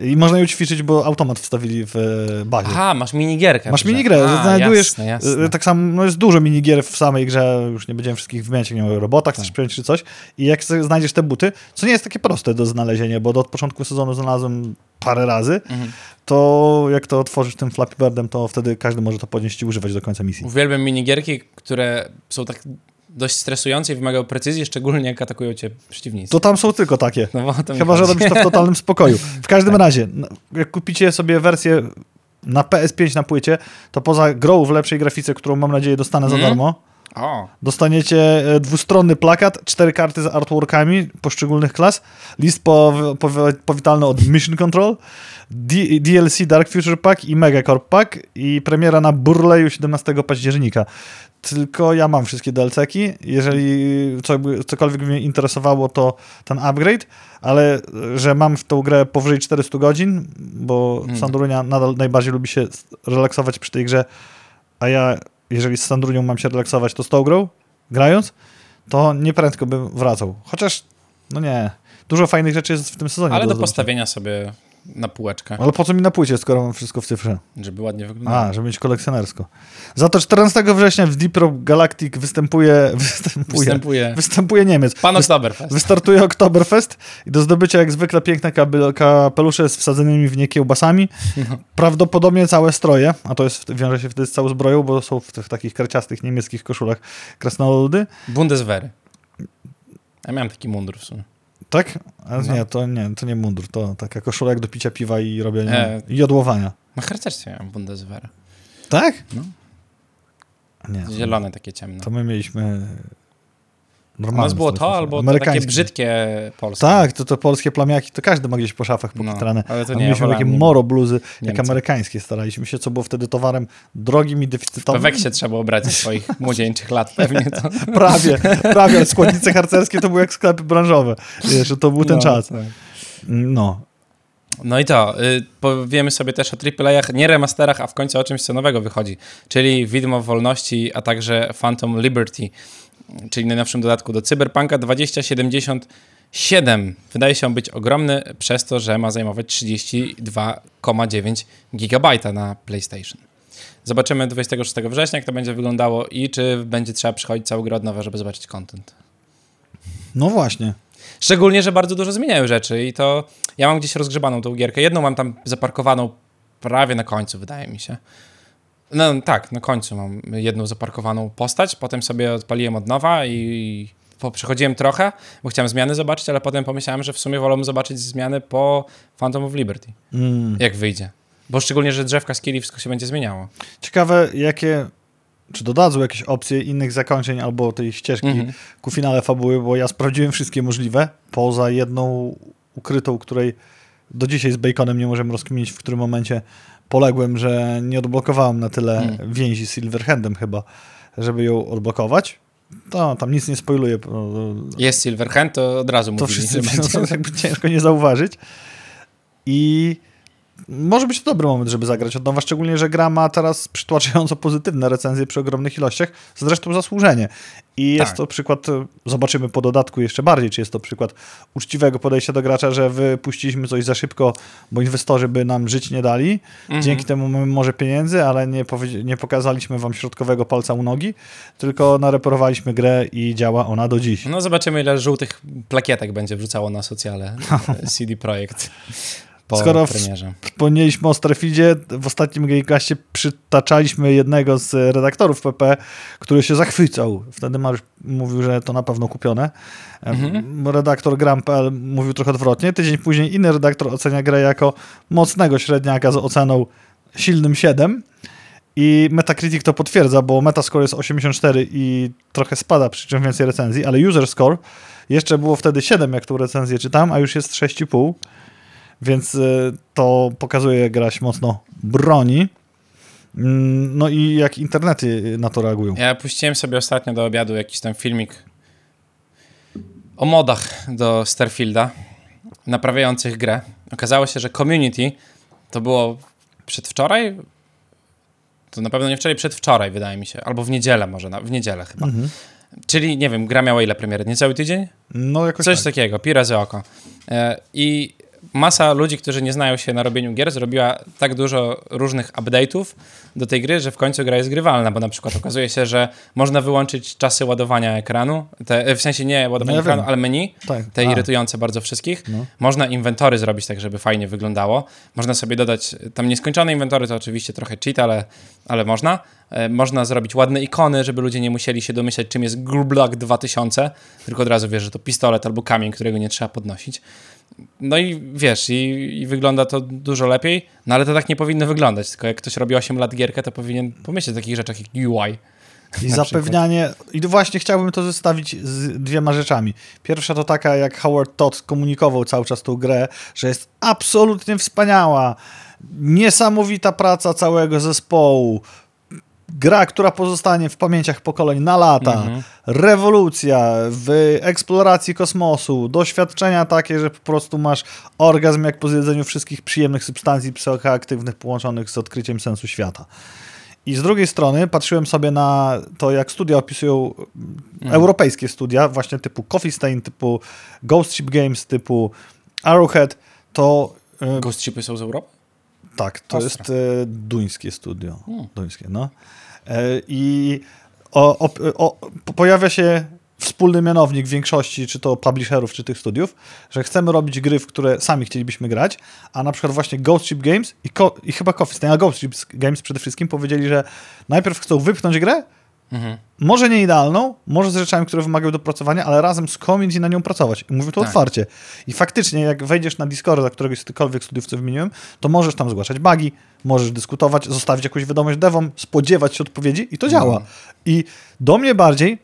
I można ją ćwiczyć, bo automat wstawili w e, bazie. Aha, masz minigierkę. Masz minigrę, A, znajdujesz. Jasne, jasne. e, Tak samo, no jest dużo minigier w samej grze, już nie będziemy wszystkich wymieniać, nie wiem, o robotach Tak. chcesz przyjąć czy coś. I jak znajdziesz te buty, co nie jest takie proste do znalezienia, bo do od początku sezonu znalazłem parę razy, Mhm. to jak to otworzysz tym Flappy Birdem, to wtedy każdy może to podnieść i używać do końca misji. Uwielbiam minigierki, które są tak dość stresujące i wymagają precyzji, szczególnie jak atakują cię przeciwnicy. To tam są tylko takie. No, Chyba, że robisz to w totalnym spokoju. W każdym Tak. razie, jak kupicie sobie wersję na PS5 na płycie, to poza grą w lepszej grafice, którą mam nadzieję dostanę za Mhm. darmo, O, Dostaniecie e, dwustronny plakat, cztery karty z artworkami poszczególnych klas, list po, po, powitalny od Mission Control, D, DLC Dark Future Pack i Megacorp Pack i premiera na Burleju 17 października. Tylko ja mam wszystkie DLC-ki. Jeżeli co, cokolwiek mnie interesowało, to ten upgrade, ale e, że mam w tą grę powyżej 400 godzin, bo Mm. Sandurunia nadal najbardziej lubi się relaksować przy tej grze, a ja jeżeli z Sandrunią mam się relaksować, to z tą grą, grając, to nieprędko bym wracał. Chociaż, no nie, dużo fajnych rzeczy jest w tym sezonie. ale do zdobycia. postawienia sobie na półeczkę, Ale po co mi na płycie, skoro mam wszystko w cyfrze? żeby ładnie wyglądało. A, żeby mieć kolekcjonersko. Za to 14 września w Deep Rock Galactic występuje, występuje, Występuje występuje Niemiec. pan Oktoberfest. Wystartuje Oktoberfest i do zdobycia jak zwykle piękne kapelusze z wsadzonymi w nie kiełbasami. Prawdopodobnie całe stroje, a to jest, wiąże się wtedy z całą zbroją, bo są w tych takich karciastych niemieckich koszulach krasnoludy. Bundeswehry. Ja miałem taki mundur w sumie. Tak? A No. nie, to nie, to nie mundur, to taka koszula jak do picia piwa i robienia E. i jodłowania. Na harcerstwie miałem Bundeswehry. Tak? No. Nie. Zielone takie ciemne. To my mieliśmy U normalne. nas było to albo to takie brzydkie polskie. Tak, to, to polskie plamiaki, to każdy ma gdzieś po szafach No, pokitrane. ale to nie, mieliśmy takie moro bluzy, jak amerykańskie staraliśmy się, co było wtedy towarem drogim i deficytowym. Peweksie trzeba ubrać ze swoich młodzieńczych lat pewnie. To. Prawie, prawie, ale składnice harcerskie to były jak sklepy branżowe. Wiesz, to był ten No, czas. tak. No. No i to, y, powiemy sobie też o AAA-ach, nie remasterach, a w końcu o czymś, co nowego wychodzi, czyli Widmo Wolności, a także Phantom Liberty, czyli najnowszym dodatku do Cyberpunka 2077. Wydaje się on być ogromny przez to, że ma zajmować 32,9 GB na PlayStation. Zobaczymy 26 września, jak to będzie wyglądało i czy będzie trzeba przychodzić cały grę od nowa, żeby zobaczyć content. No właśnie. Szczególnie, że bardzo dużo zmieniają rzeczy i to ja mam gdzieś rozgrzebaną tą gierkę. Jedną mam tam zaparkowaną prawie na końcu, wydaje mi się. No tak, na końcu mam jedną zaparkowaną postać, potem sobie odpaliłem od nowa i przechodziłem trochę, bo chciałem zmiany zobaczyć, ale potem pomyślałem, że w sumie wolę zobaczyć zmiany po Phantom of Liberty, Mm. jak wyjdzie. Bo szczególnie, że drzewka skilli, wszystko się będzie zmieniało. Ciekawe, jakie, czy dodadzą jakieś opcje innych zakończeń albo tej ścieżki Mhm. ku finale fabuły, bo ja sprawdziłem wszystkie możliwe, poza jedną ukrytą, której do dzisiaj z Baconem nie możemy rozkminić, w którym momencie poległem, że nie odblokowałem na tyle Mm. więzi z Silverhandem chyba, żeby ją odblokować. to tam nic nie spoiluje. Jest Silverhand, to od razu to wszyscy to jakby ciężko nie zauważyć. I może być to dobry moment, żeby zagrać od nowa, szczególnie, że gra ma teraz przytłaczająco pozytywne recenzje przy ogromnych ilościach, zresztą zasłużenie. I jest tak. to przykład, zobaczymy po dodatku jeszcze bardziej, czy jest to przykład uczciwego podejścia do gracza, że wypuściliśmy coś za szybko, bo inwestorzy by nam żyć nie dali. Mhm. Dzięki temu mamy może pieniędzy, ale nie, nie pokazaliśmy wam środkowego palca u nogi, tylko nareperowaliśmy grę i działa ona do dziś. No zobaczymy, ile żółtych plakietek będzie wrzucało na socjale CD Projekt po Skoro premierze. wspomnieliśmy o Starfieldzie, w ostatnim Gamecastie przytaczaliśmy jednego z redaktorów PP, który się zachwycał. Wtedy Mariusz mówił, że to na pewno kupione. Mhm. Redaktor Gram.pl mówił trochę odwrotnie. Tydzień później inny redaktor ocenia grę jako mocnego średniaka z oceną silnym 7. I Metacritic to potwierdza, bo Metascore jest 84 i trochę spada, przy czym więcej recenzji, ale User Score jeszcze było wtedy 7, jak tą recenzję czytam, a już jest 6,5. Więc y, to pokazuje, jak grać mocno broni. Mm, no i jak internety na to reagują. Ja puściłem sobie ostatnio do obiadu jakiś tam filmik o modach do Starfielda, naprawiających grę. Okazało się, że community to było przedwczoraj, to na pewno nie wczoraj, przedwczoraj wydaje mi się, albo w niedzielę może, w niedzielę chyba. Mhm. Czyli, nie wiem, gra miała ile premiery? Niecały tydzień? No jakoś Coś tak. takiego, pi razy oko. E, I masa ludzi, którzy nie znają się na robieniu gier, zrobiła tak dużo różnych update'ów do tej gry, że w końcu gra jest grywalna, bo na przykład okazuje się, że można wyłączyć czasy ładowania ekranu, te, w sensie nie ładowania no ekranu, ale menu, tak. te A. irytujące bardzo wszystkich. No. Można inwentory zrobić tak, żeby fajnie wyglądało. Można sobie dodać, tam nieskończone inwentory to oczywiście trochę cheat, ale, ale można. E, można zrobić ładne ikony, żeby ludzie nie musieli się domyślać, czym jest Glublock 2000, tylko od razu wiesz, że to pistolet albo kamień, którego nie trzeba podnosić. No i wiesz, i, i, wygląda to dużo lepiej, no ale to tak nie powinno wyglądać, tylko jak ktoś robi 8 lat gierkę, to powinien pomyśleć o takich rzeczach jak UI. I zapewnianie, i właśnie chciałbym to zestawić z dwiema rzeczami. Pierwsza to taka, jak Howard Todd komunikował cały czas tą grę, że jest absolutnie wspaniała, niesamowita praca całego zespołu, gra, która pozostanie w pamięciach pokoleń na lata, mhm. rewolucja w eksploracji kosmosu, doświadczenia takie, że po prostu masz orgazm jak po zjedzeniu wszystkich przyjemnych substancji psychoaktywnych połączonych z odkryciem sensu świata. I z drugiej strony patrzyłem sobie na to, jak studia opisują mhm. europejskie studia, właśnie typu Coffee Stain, typu Ghost Ship Games, typu Arrowhead, to... Y, Ghost Shipy są z Europy? Tak, to Ostra. jest e, duńskie studio. Hmm. Duńskie, no. E, I o, o, o, pojawia się wspólny mianownik większości, czy to publisherów, czy tych studiów, że chcemy robić gry, w które sami chcielibyśmy grać, a na przykład właśnie Ghost Ship Games i, i chyba Coffee Stain, a Ghost Ship Games przede wszystkim powiedzieli, że najpierw chcą wypchnąć grę, Mhm. Może nie idealną, może z rzeczami, które wymagają dopracowania, ale razem z community na nią pracować. I mówię to tak. otwarcie. I faktycznie, jak wejdziesz na Discorda któregoś z tychkolwiek studiów, co wymieniłem, to możesz tam zgłaszać bugi, możesz dyskutować, zostawić jakąś wiadomość devom, spodziewać się odpowiedzi i to działa. Mhm. I do mnie bardziej,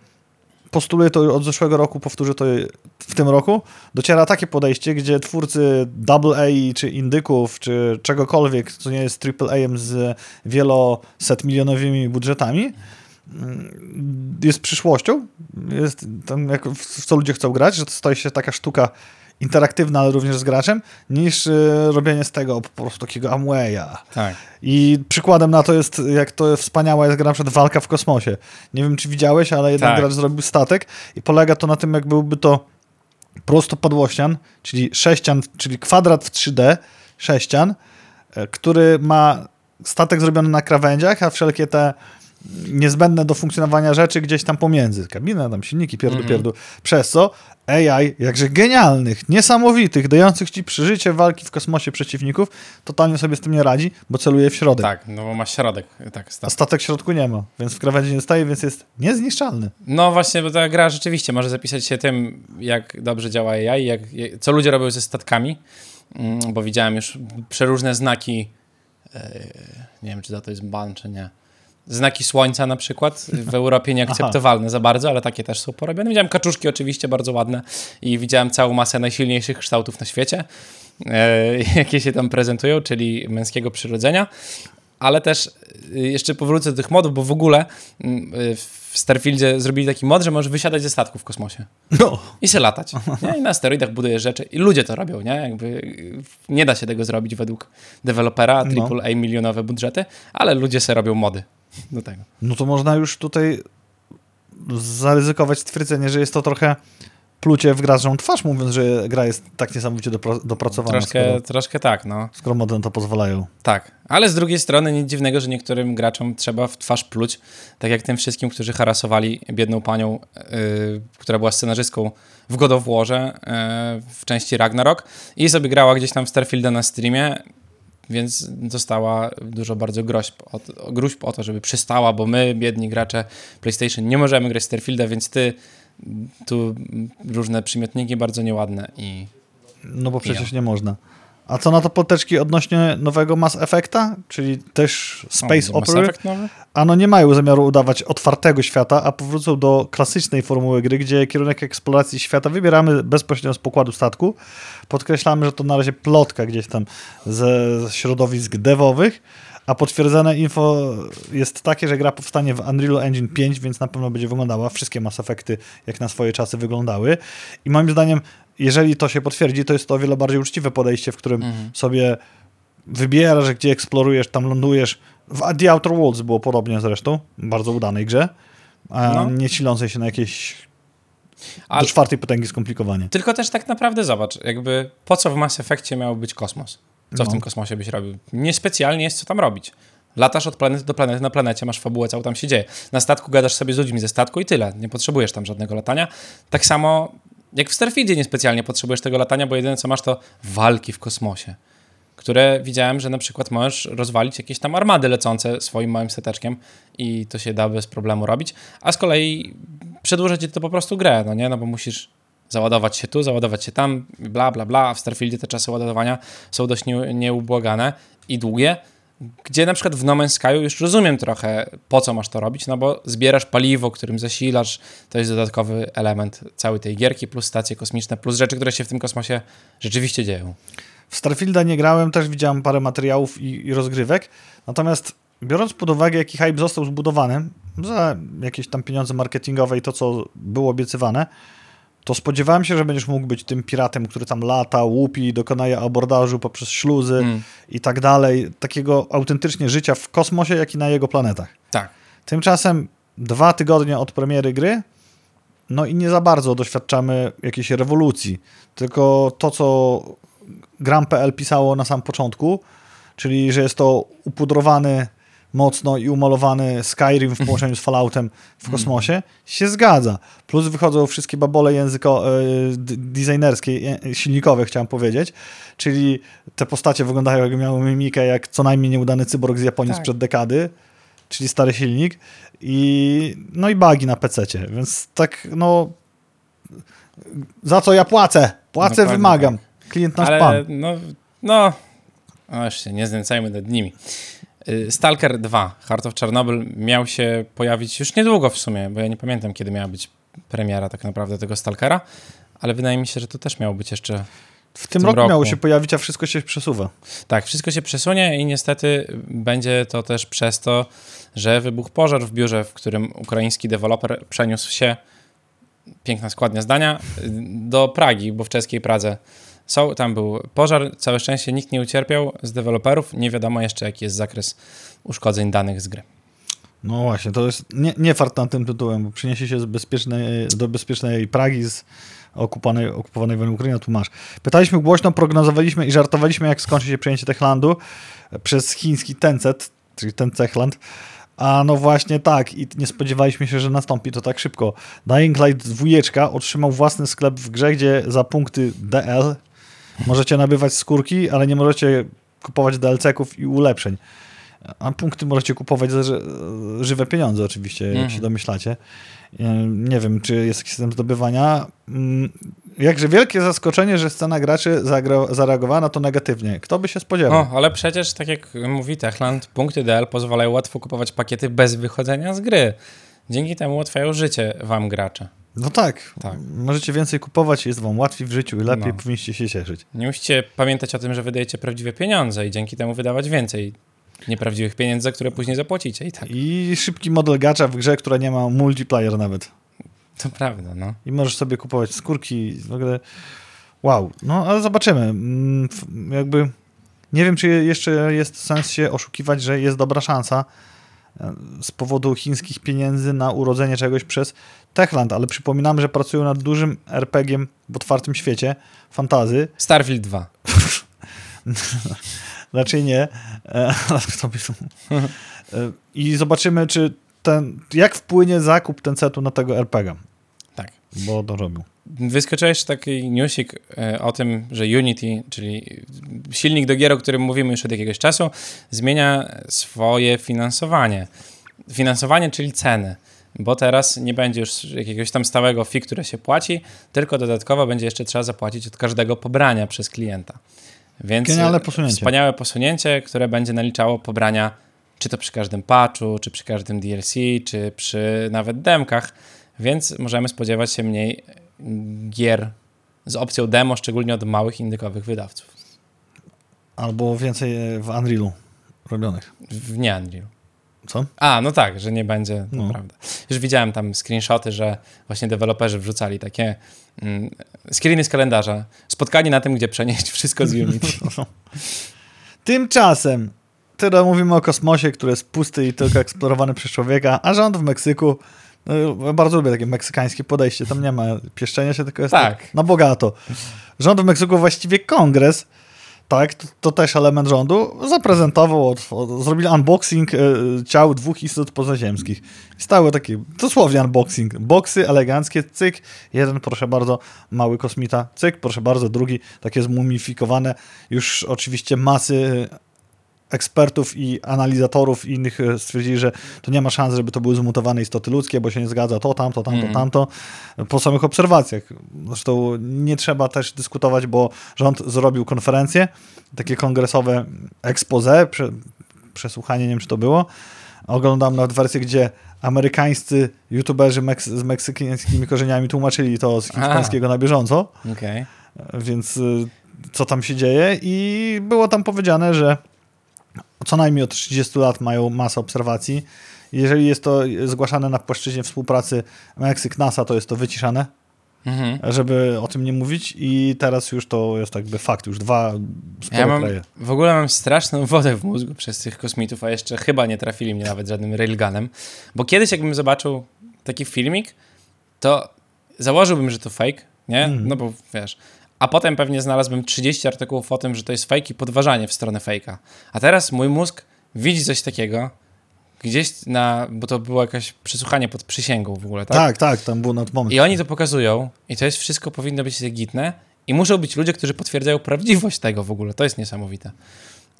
postuluję to od zeszłego roku, powtórzę to w tym roku, dociera takie podejście, gdzie twórcy AA czy indyków, czy czegokolwiek, co nie jest AAA z wieloset milionowymi budżetami, jest przyszłością, jest tam jak, w co ludzie chcą grać, że to staje się taka sztuka interaktywna, ale również z graczem, niż y, robienie z tego po prostu takiego Amwaya. Tak. I przykładem na to jest, jak to wspaniała jest gra na przykład Walka w kosmosie. Nie wiem, czy widziałeś, ale jeden tak. gracz zrobił statek i polega to na tym, jak byłby to prostopadłościan, czyli sześcian, czyli kwadrat w 3D, sześcian, e, który ma statek zrobiony na krawędziach, a wszelkie te niezbędne do funkcjonowania rzeczy gdzieś tam pomiędzy. Kabina, tam silniki, pierdu, mm -hmm. pierdu. Przez co AI, jakże genialnych, niesamowitych, dających ci przeżycie walki w kosmosie przeciwników, totalnie sobie z tym nie radzi, bo celuje w środek. Tak, no bo ma środek. Tak, statek. A statek w środku nie ma, więc w krawędzi nie staje, więc jest niezniszczalny. No właśnie, bo ta gra rzeczywiście może zapisać się tym, jak dobrze działa AI, jak, co ludzie robią ze statkami, mm, bo widziałem już przeróżne znaki, e, nie wiem, czy za to jest ban, czy nie znaki słońca na przykład, w Europie nieakceptowalne za bardzo, ale takie też są porobione. Widziałem kaczuszki oczywiście bardzo ładne i widziałem całą masę najsilniejszych kształtów na świecie, e, jakie się tam prezentują, czyli męskiego przyrodzenia. ale też y, jeszcze powrócę do tych modów, bo w ogóle y, w Starfieldzie zrobili taki mod, że możesz wysiadać ze statku w kosmosie. No. I se latać. Nie? I na steroidach budujesz rzeczy. I ludzie to robią, nie? Jakby nie da się tego zrobić według dewelopera, No. AAA milionowe budżety, ale ludzie se robią mody do tego. No to można już tutaj zaryzykować stwierdzenie, że jest to trochę plucie w graczą twarz, mówiąc, że gra jest tak niesamowicie dopra- dopracowana, Troszkę, skoro, troszkę tak, no. skoro mody na to pozwalają. Tak, ale z drugiej strony nic dziwnego, że niektórym graczom trzeba w twarz pluć, tak jak tym wszystkim, którzy harasowali biedną panią, yy, która była scenarzystką w God of Warze yy, w części Ragnarok i sobie grała gdzieś tam w Starfielda na streamie, więc dostała dużo bardzo groźb o, gruźb o to, żeby przystała, bo my, biedni gracze PlayStation, nie możemy grać Starfielda, więc ty tu różne przymiotniki bardzo nieładne i No bo przecież nie można. A co na to poteczki odnośnie nowego Mass Effecta, czyli też Space o, Opera? Ano nie mają zamiaru udawać otwartego świata, a powrócą do klasycznej formuły gry, gdzie kierunek eksploracji świata wybieramy bezpośrednio z pokładu statku. Podkreślamy, że to na razie plotka gdzieś tam ze ze środowisk devowych, a potwierdzone info jest takie, że gra powstanie w Unreal Engine 5, więc na pewno będzie wyglądała. Wszystkie Mass Effecty jak na swoje czasy wyglądały. I moim zdaniem, jeżeli to się potwierdzi, to jest to o wiele bardziej uczciwe podejście, w którym Mhm. sobie wybierasz, gdzie eksplorujesz, tam lądujesz. W The Outer Worlds było podobnie zresztą, bardzo udanej grze, No. nie silącej się na jakieś do czwartej potęgi skomplikowanie. Tylko też tak naprawdę zobacz, jakby po co w Mass Effectie miał być kosmos? Co w No. tym kosmosie byś robił? Niespecjalnie jest co tam robić. Latasz od planety do planety, na planecie masz fabułę, co tam się dzieje. Na statku gadasz sobie z ludźmi ze statku i tyle. Nie potrzebujesz tam żadnego latania. Tak samo jak w Starfieldzie niespecjalnie potrzebujesz tego latania, bo jedyne co masz to walki w kosmosie. Które widziałem, że na przykład możesz rozwalić jakieś tam armady lecące swoim małym stateczkiem i to się da bez problemu robić, a z kolei przedłuża ci to po prostu grę, no nie? No bo musisz załadować się tu, załadować się tam, bla, bla, bla, a w Starfieldzie te czasy ładowania są dość nie, nieubłagane i długie, gdzie na przykład w No Man's Sky już rozumiem trochę, po co masz to robić, no bo zbierasz paliwo, którym zasilasz, to jest dodatkowy element całej tej gierki, plus stacje kosmiczne, plus rzeczy, które się w tym kosmosie rzeczywiście dzieją. W Starfielda nie grałem, też widziałem parę materiałów i, i rozgrywek, natomiast biorąc pod uwagę, jaki hype został zbudowany za jakieś tam pieniądze marketingowe i to, co było obiecywane, to spodziewałem się, że będziesz mógł być tym piratem, który tam lata, łupi, dokonaje abordażu poprzez śluzy Mm. i tak dalej. Takiego autentycznie życia w kosmosie, jak i na jego planetach. Tak. Tymczasem dwa tygodnie od premiery gry, no i nie za bardzo doświadczamy jakiejś rewolucji. Tylko to, co Gram.pl pisało na sam początku, czyli że jest to upudrowany mocno i umalowany Skyrim w połączeniu z Falloutem w kosmosie, się zgadza. Plus wychodzą wszystkie babole języko, e, designerskie, silnikowe chciałem powiedzieć, czyli te postacie wyglądają jakby miały mimikę jak co najmniej nieudany cyborg z Japonii Tak. sprzed dekady, czyli stary silnik i no i bugi na PC-cie, więc tak no za co ja płacę? Płacę, Dokładnie wymagam. Klient nasz Ale pan. no, no, no się nie znęcajmy nad nimi. Y, Stalker 2, Heart of Chernobyl miał się pojawić już niedługo w sumie, bo ja nie pamiętam, kiedy miała być premiera tak naprawdę tego Stalkera, ale wydaje mi się, że to też miało być jeszcze... W tym, tym roku, roku. miało się pojawić, a wszystko się przesuwa. Tak, wszystko się przesunie i niestety będzie to też przez to, że wybuchł pożar w biurze, w którym ukraiński deweloper przeniósł się, piękna składnia zdania, do Pragi, bo w czeskiej Pradze są, tam był pożar, całe szczęście nikt nie ucierpiał z deweloperów, nie wiadomo jeszcze jaki jest zakres uszkodzeń danych z gry. No właśnie, to jest nie, nie fart nad tym tytułem, bo przyniesie się z bezpiecznej, do bezpiecznej Pragi z okupowanej, okupowanej wojny Ukrainy, a tu masz. Pytaliśmy głośno, prognozowaliśmy i żartowaliśmy, jak skończy się przejęcie Techlandu przez chiński Tencent, czyli Tencechland. A no właśnie tak, i nie spodziewaliśmy się, że nastąpi to tak szybko. Dying Light 2 otrzymał własny sklep w grze, gdzie za punkty DL możecie nabywać skórki, ale nie możecie kupować DLC-ków i ulepszeń. A punkty możecie kupować za ży- żywe pieniądze oczywiście, jak Mhm. się domyślacie. Nie wiem, czy jest jakiś system zdobywania. Mm, Jakże wielkie zaskoczenie, że scena graczy zareagowała na to negatywnie. Kto by się spodziewał? O, ale przecież, tak jak mówi Techland, punkty DL pozwalają łatwo kupować pakiety bez wychodzenia z gry. Dzięki temu ułatwiają życie wam gracze. No tak, Tak. możecie więcej kupować, jest wam łatwiej w życiu i lepiej, No. powinniście się cieszyć. Nie musicie pamiętać o tym, że wydajecie prawdziwe pieniądze i dzięki temu wydawać więcej. nieprawdziwych pieniędzy, które później zapłacicie i tak. I szybki model gacza w grze, która nie ma multiplayer nawet. To prawda, no. I możesz sobie kupować skórki w ogóle. Wow, no ale zobaczymy. Mm, jakby nie wiem, czy jeszcze jest sens się oszukiwać, że jest dobra szansa z powodu chińskich pieniędzy na urodzenie czegoś przez Techland, ale przypominam, że pracują nad dużym RPG-iem w otwartym świecie, fantazy. Starfield 2. Raczej nie. E, e, I zobaczymy, czy ten, jak wpłynie zakup ten setu na tego RPG. Bo to robił. Wyskoczyłeś taki newsik e, o tym, że Unity, czyli silnik do gier, o którym mówimy już od jakiegoś czasu, zmienia swoje finansowanie. Finansowanie, czyli ceny bo teraz nie będzie już jakiegoś tam stałego fee, które się płaci, tylko dodatkowo będzie jeszcze trzeba zapłacić od każdego pobrania przez klienta. Więc Genialne posunięcie. wspaniałe posunięcie, które będzie naliczało pobrania czy to przy każdym patchu, czy przy każdym DLC, czy przy nawet demkach, więc możemy spodziewać się mniej gier z opcją demo, szczególnie od małych indykowych wydawców. Albo więcej w Unrealu robionych. W nie Unreal. Co? A, no tak, że nie będzie, no. prawda. Już widziałem tam screenshoty, że właśnie deweloperzy wrzucali takie mm, screeny z kalendarza. Spotkanie na tym, gdzie przenieść wszystko z Unity. Tymczasem, teraz mówimy o kosmosie, który jest pusty i tylko eksplorowany przez człowieka, a rząd w Meksyku no, bardzo lubię takie meksykańskie podejście. Tam nie ma pieszczenia się, tylko jest tak. tak na bogato. Rząd w Meksyku, właściwie kongres, tak, to, to, też element rządu, zaprezentował, od, od, zrobili unboxing e, ciał dwóch istot pozaziemskich. Stały taki, dosłownie unboxing, boksy eleganckie, cyk, jeden proszę bardzo, mały kosmita, cyk, proszę bardzo, drugi takie zmumifikowane, już oczywiście masy ekspertów i analizatorów i innych e, stwierdzili, że to nie ma szans, żeby to były zmutowane istoty ludzkie, bo się nie zgadza to, tamto, tamto, mm. tamto, po samych obserwacjach. Zresztą nie trzeba też dyskutować, bo rząd zrobił konferencję, takie kongresowe expose, prze, przesłuchanie, nie wiem czy to było. Oglądam nawet wersję, gdzie amerykańscy youtuberzy Meks z meksykańskimi korzeniami tłumaczyli to z hiszpańskiego na bieżąco. Okay. Więc y, co tam się dzieje i było tam powiedziane, że co najmniej od 30 lat mają masę obserwacji. Jeżeli jest to zgłaszane na płaszczyźnie współpracy Meksyk-NASA, to jest to wyciszane, mhm. żeby o tym nie mówić i teraz już to jest jakby fakt, już dwa spore ja mam, kraje. W ogóle mam straszną wodę w mózgu przez tych kosmitów, a jeszcze chyba nie trafili mnie nawet żadnym railgunem, bo kiedyś jakbym zobaczył taki filmik, to założyłbym, że to fake, nie? Mhm. No bo wiesz, a potem pewnie znalazłbym 30 artykułów o tym, że to jest fake i podważanie w stronę fejka. A teraz mój mózg widzi coś takiego, gdzieś na, bo to było jakieś przesłuchanie pod przysięgą w ogóle, tak? Tak, tak, tam było nad moment. I oni to pokazują i to jest wszystko powinno być legitne i muszą być ludzie, którzy potwierdzają prawdziwość tego w ogóle. To jest niesamowite.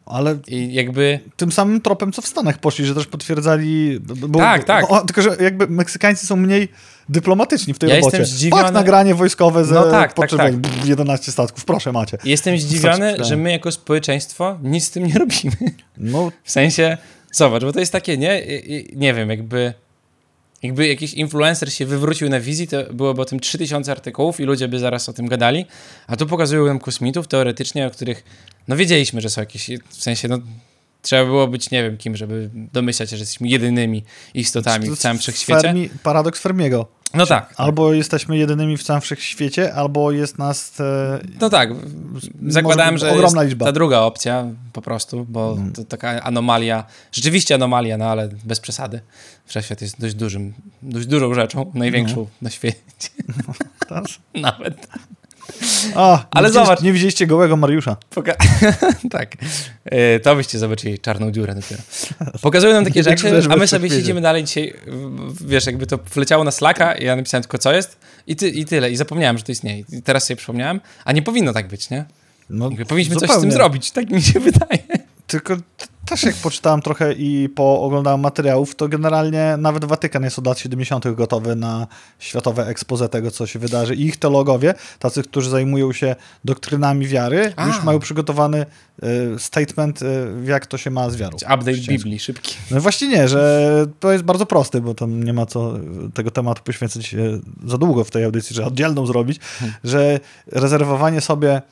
Ale I jakby... tym samym tropem, co w Stanach poszli, że też potwierdzali... Bo, tak, tak. O, tylko, że jakby Meksykańcy są mniej dyplomatyczni w tej ja robocie. Jestem zdziwiony... Fakt, nagranie wojskowe ze no tak, tak, tak. 11 statków, proszę macie. Jestem zdziwiony, że my jako społeczeństwo nic z tym nie robimy. No. W sensie, zobacz, bo to jest takie, nie, nie wiem, jakby jakby jakiś influencer się wywrócił na wizji, to byłoby o tym 3000 artykułów i ludzie by zaraz o tym gadali, a tu pokazują nam kosmitów teoretycznie, o których no wiedzieliśmy, że są jakieś, w sensie no trzeba było być nie wiem kim, żeby domyślać się, że jesteśmy jedynymi istotami w całym wszechświecie. Fermi, paradoks Fermiego. No tak. Albo jesteśmy jedynymi w całym wszechświecie, albo jest nas. E, no tak. Zakładałem, że ogromna liczba. ta druga opcja po prostu, bo hmm. to taka anomalia, rzeczywiście anomalia, no ale bez przesady. Wszechświat jest dość dużym, dość dużą rzeczą, największą no. na świecie. No, Nawet. A, Ale nie zobacz. Nie widzieliście gołego Mariusza. Poka tak. E, to byście zobaczyli czarną dziurę dopiero. Pokazują nam takie rzeczy, a my sobie siedzimy dalej dzisiaj, wiesz, jakby to wleciało na Slacka i ja napisałem tylko co jest i, ty, i tyle. I zapomniałem, że to istnieje. I teraz sobie przypomniałem, a nie powinno tak być, nie? No, powinniśmy zupełnie. coś z tym zrobić, tak mi się wydaje. Tylko też jak poczytałem trochę i pooglądałem materiałów, to generalnie nawet Watykan jest od lat 70. gotowy na światowe expose tego, co się wydarzy. I ich teologowie, tacy, którzy zajmują się doktrynami wiary, A. już mają przygotowany y, statement, y, jak to się ma z wiarą. Update Biblii, szybki. No właśnie nie, że to jest bardzo prosty, bo tam nie ma co tego tematu poświęcić y, za długo w tej audycji, że oddzielną zrobić, hmm. że rezerwowanie sobie